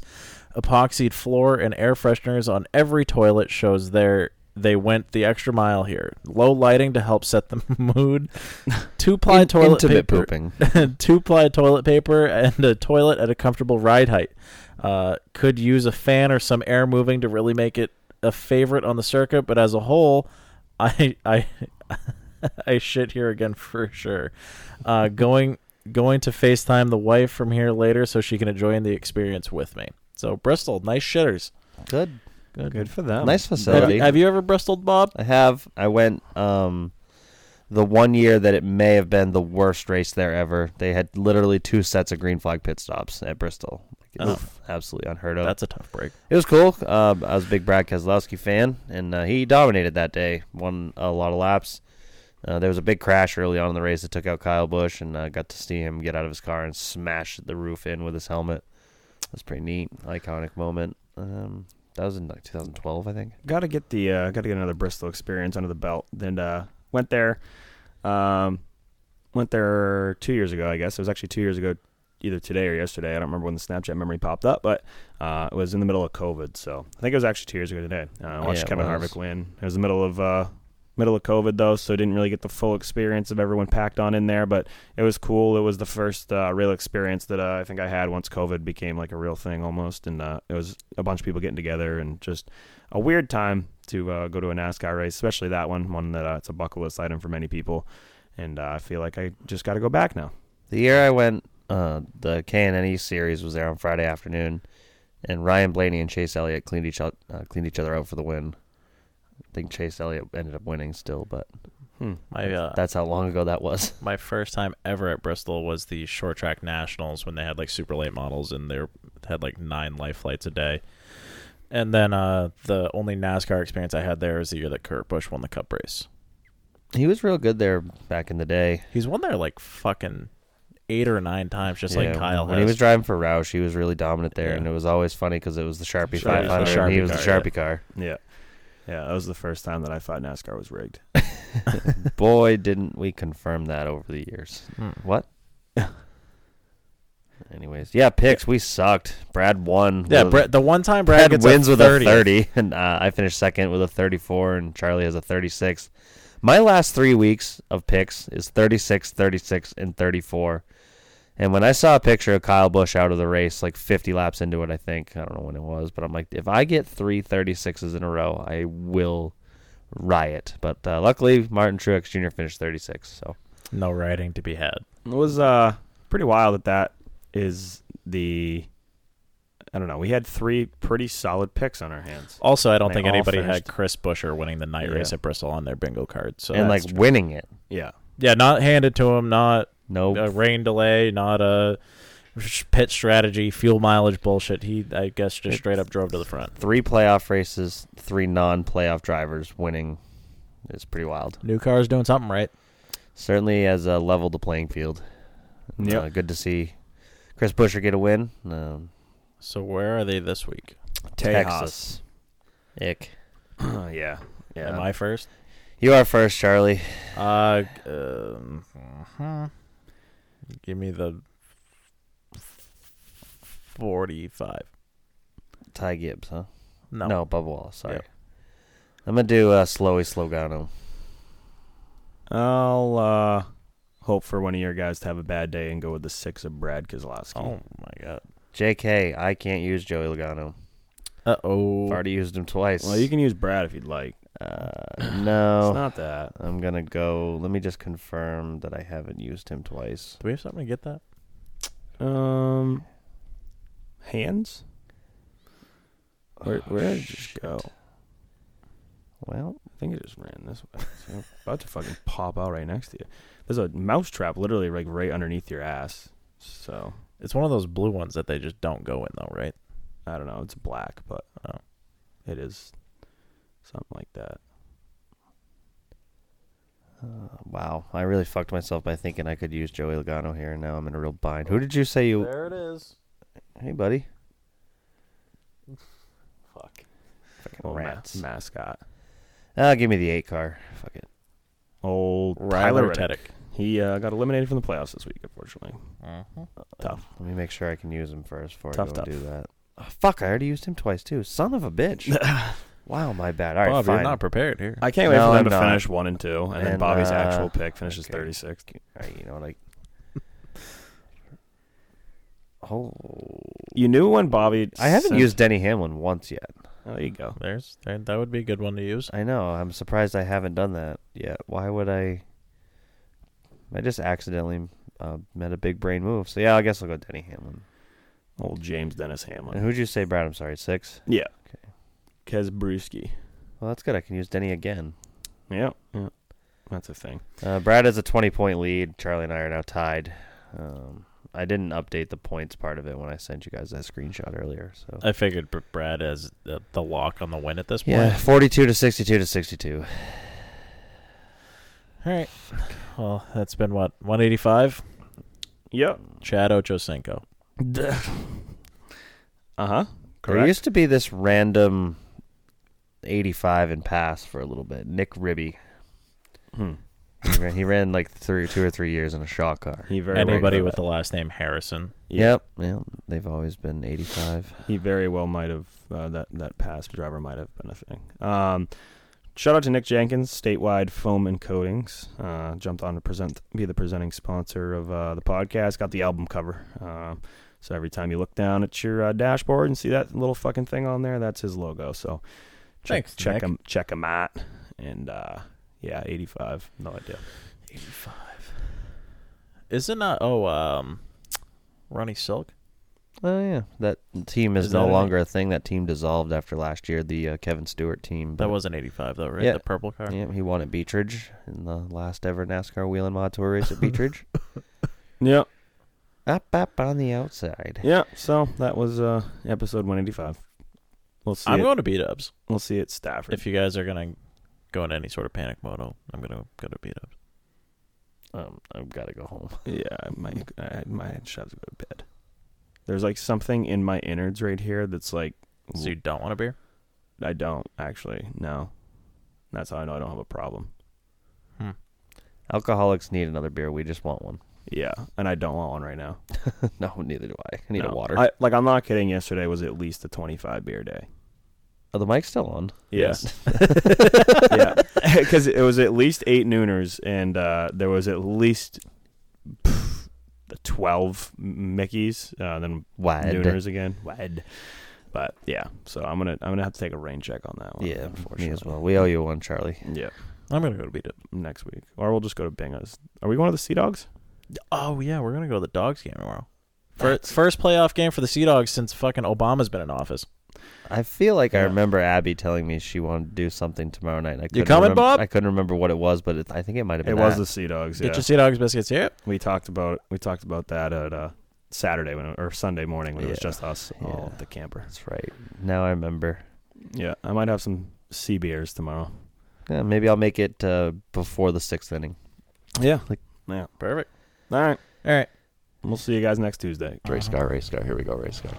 epoxied floor, and air fresheners on every toilet. Shows there they went the extra mile here. Low lighting to help set the mood. Two ply In- toilet intimate paper pooping. two ply toilet paper and a toilet at a comfortable ride height. Uh, could use a fan or some air moving to really make it a favorite on the circuit, but as a whole, I I I shit here again for sure. Uh, going going to FaceTime the wife from here later so she can enjoy the experience with me. So Bristol, nice shitters. Good, Good. Good for them. nice Have, facility. have you ever Bristoled, Bob? I have. I went um, the one year that it may have been the worst race there ever. They had literally two sets of green flag pit stops at Bristol. Like, it's absolutely unheard of. That's a tough break. It was cool. Uh, I was a big Brad Keselowski fan, and uh, he dominated that day. Won a lot of laps. Uh, there was a big crash early on in the race that took out Kyle Busch, and uh, got to see him get out of his car and smash the roof in with his helmet. That's pretty neat, iconic moment. Um, that was in like 2012, I think. got to get the uh, got to get another Bristol experience under the belt. Then uh, went there, um, went there two years ago. I guess it was actually two years ago, either today or yesterday. I don't remember when the Snapchat memory popped up, but uh, it was in the middle of COVID. So I think it was actually two years ago today. Uh, I watched Yeah, Kevin. Harvick win. It was the middle of uh, middle of COVID though, so didn't really get the full experience of everyone packed on in there. But it was cool. It was the first uh, real experience that uh, I think I had once COVID became like a real thing almost, and uh, it was a bunch of people getting together and just a weird time to uh, go to a NASCAR race, especially that one, one that uh, it's a bucket list item for many people. And uh, I feel like I just got to go back now. The year I went, the KNNE series was there on Friday afternoon, and Ryan Blaney and Chase Elliott cleaned each out, cleaned each other out for the win. I think Chase Elliott ended up winning still, but Hmm. My uh, that's how long ago that was. my first time ever at Bristol was the short track nationals when they had like super late models and they had like nine life flights a day. And then uh, the only NASCAR experience I had there was the year that Kurt Busch won the Cup race. He was real good there back in the day. He's won there like fucking eight or nine times, just like Kyle when has. he was driving for Roush, he was really dominant there, Yeah. and it was always funny because it was the Sharpie Sharpie- 500, the and he Sharpie was the car, Sharpie car. Yeah. Yeah, that was the first time that I thought NASCAR was rigged. Boy, didn't we confirm that over the years. Hmm. What? Anyways, yeah, picks. We sucked. Brad won. yeah, with- the one time Brad Brad gets wins a with 30. a 30, and uh, I finished second with a 34, and Charlie has a 36. My last three weeks of picks is 36, 36, and 34. And when I saw a picture of Kyle Busch out of the race, like 50 laps into it, I think, I don't know when it was, but I'm like, if I get three 36s in a row, I will riot. But uh, luckily, Martin Truex Jr. finished 36. So No riding to be had. It was uh pretty wild that that is the I don't know. We had three pretty solid picks on our hands. Also, I don't think anybody finished. had Chris Buescher winning the night Yeah. race at Bristol on their bingo card. So and like true. winning it. Yeah. yeah, not handed to him, not No, a rain delay, not a pit strategy, fuel mileage bullshit. He, I guess, just straight up drove to the front. three playoff races, three non-playoff drivers winning is pretty wild. New car's doing something right. Certainly has uh, leveled the playing field. Yep. Uh, good to see Chris Buescher get a win. Um, So where are they this week? Texas. Ick. yeah. Yeah. Am I first? You are first, Charlie. Uh, um, mhm. Give me the forty-five. Ty Gibbs, huh? No, No, Bubba Wallace. Sorry. Yep. I'm gonna do uh, Slowy Slogano. I'll uh hope for one of your guys to have a bad day and go with the six of Brad Keselowski. Oh my god. J.K. I can't use Joey Logano. Uh oh. I've already used him twice. Well, you can use Brad if you'd like. Uh, It's no. not that. I'm gonna go. Let me just confirm that I haven't used him twice. Do we have something to get that? Um, hands. Where where did it just go? Well, I think it just ran this way. So I'm about to fucking pop out right next to you. There's a mouse trap literally like right underneath your ass. So It's one of those blue ones that they just don't go in though, right? I don't know. It's black, but Oh. it is something like that. wow. I really fucked myself by thinking I could use Joey Logano here, and now I'm in a real bind. Who did you say you? There it is. Hey, buddy. Fuck. Fucking Old ma- mascot. Ah, give me the eight car. Fuck it. Old Ryler Tyler Reddick. Reddick. He uh, got eliminated from the playoffs this week, unfortunately. Uh-huh. Tough. Let me make sure I can use him first before Tough, I go tough. do that. Oh, fuck! I already used him twice too. Son of a bitch. wow, my bad. All right, Bob, fine. you're not prepared here. I can't wait No, for them I'm to not. finish one and two, and, then And, Bobby's uh, actual pick finishes okay. 36. All right, you know like. Oh, You knew when Bobby. I haven't sent- used Denny Hamlin once yet. Oh, there you go. There's there, that would be a good one to use. I know. I'm surprised I haven't done that yet. Why would I? I just accidentally uh, made a big brain move. So yeah, I guess I'll go Denny Hamlin. Old James Dennis And Hamlin. who'd you say, Brad? I'm sorry, six. Yeah. Okay. Kez Brewski. Well, that's good. I can use Denny again. Yeah. Yeah. That's a thing. Uh, Brad has a 20 point lead. Charlie and I are now tied. Um, I didn't update the points part of it when I sent you guys that screenshot earlier. So I figured Br- Brad has the, the lock on the win at this point. yeah, 42 to 62 to 62. All right. Well, that's been what 185. Yep. Chad Ochocinco. Uh huh. There Correct. used to be this random 85 and pass for a little bit. Nick Ribby. Hmm. He ran, he ran like three, two or three years in a shot car. He very Anybody well, with the last name Harrison. Yep. Well, they've always been 85. He very well might have uh, that that past driver might have been a thing. Um, shout out to Nick Jenkins, Statewide Foam and Coatings. Uh, jumped on to present, be the presenting sponsor of uh, the podcast. Got the album cover. Uh, so every time you look down at your uh, dashboard and see that little fucking thing on there, that's his logo. So check Thanks, check Nick. him check him out. And uh, yeah, 85. No idea. Eighty-five. Is it not? uh oh um Ronnie Silk? Oh yeah, that team is, Is no that it? longer a thing. That team dissolved after last year. The uh, Kevin Stewart team. That but- wasn't eighty five though, right? Yeah. The purple car. Yeah, he won at Beech Ridge in the last ever NASCAR Whelen Mod Tour race at Beech Ridge. Yep. up, up on the outside. yeah. So that was uh, episode 185. We'll see. I'm it, going to beat ups. we'll see it Stafford. If you guys are gonna go into any sort of panic mode, I'll- I'm gonna go to beat ups. Um, I've got to go home. Yeah, I might, I might just have to go to bed. There's like something in my innards right here that's like, So you don't want a beer? I don't actually. No, that's how I know I don't have a problem. Alcoholics need another beer. We just want one. Yeah, and I don't want one right now. no, neither do I. I need No. a water. I, like I'm not kidding. Yesterday was at least a 25 beer day. oh, the mic's still on. Yes. yeah, because it was at least eight nooners, and uh, there was at least pff, 12 Mickeys. Uh, then Wad. nooners again. Wed. But yeah, so I'm gonna I'm gonna have to take a rain check on that one. Yeah, me unfortunately. as well. We owe you one, Charlie. Yeah, I'm gonna go to beat up. next week, or we'll just go to Binga's. Are we going to the Sea Dogs? Oh yeah, we're gonna go to the Dogs game tomorrow. First, first playoff game for the Sea Dogs since fucking Obama's been in office. I feel like I Yeah. remember Abby telling me she wanted to do something tomorrow night. I You couldn't coming, remember, Bob? I couldn't remember what it was, but it, I think it might have been. It been. was that. the Sea Dogs. Yeah, Get your Sea Dogs biscuits here. we talked about we talked about that at uh, Saturday when or Sunday morning when it was Yeah. just us all Yeah. at the camper. That's right. Now I remember. Yeah, I might have some sea beers tomorrow. Yeah, maybe I'll make it uh, before the sixth inning. Yeah, like yeah. Perfect. All right, All right. we'll see you guys next Tuesday. Race uh-huh. car, race car. Here we go, race car.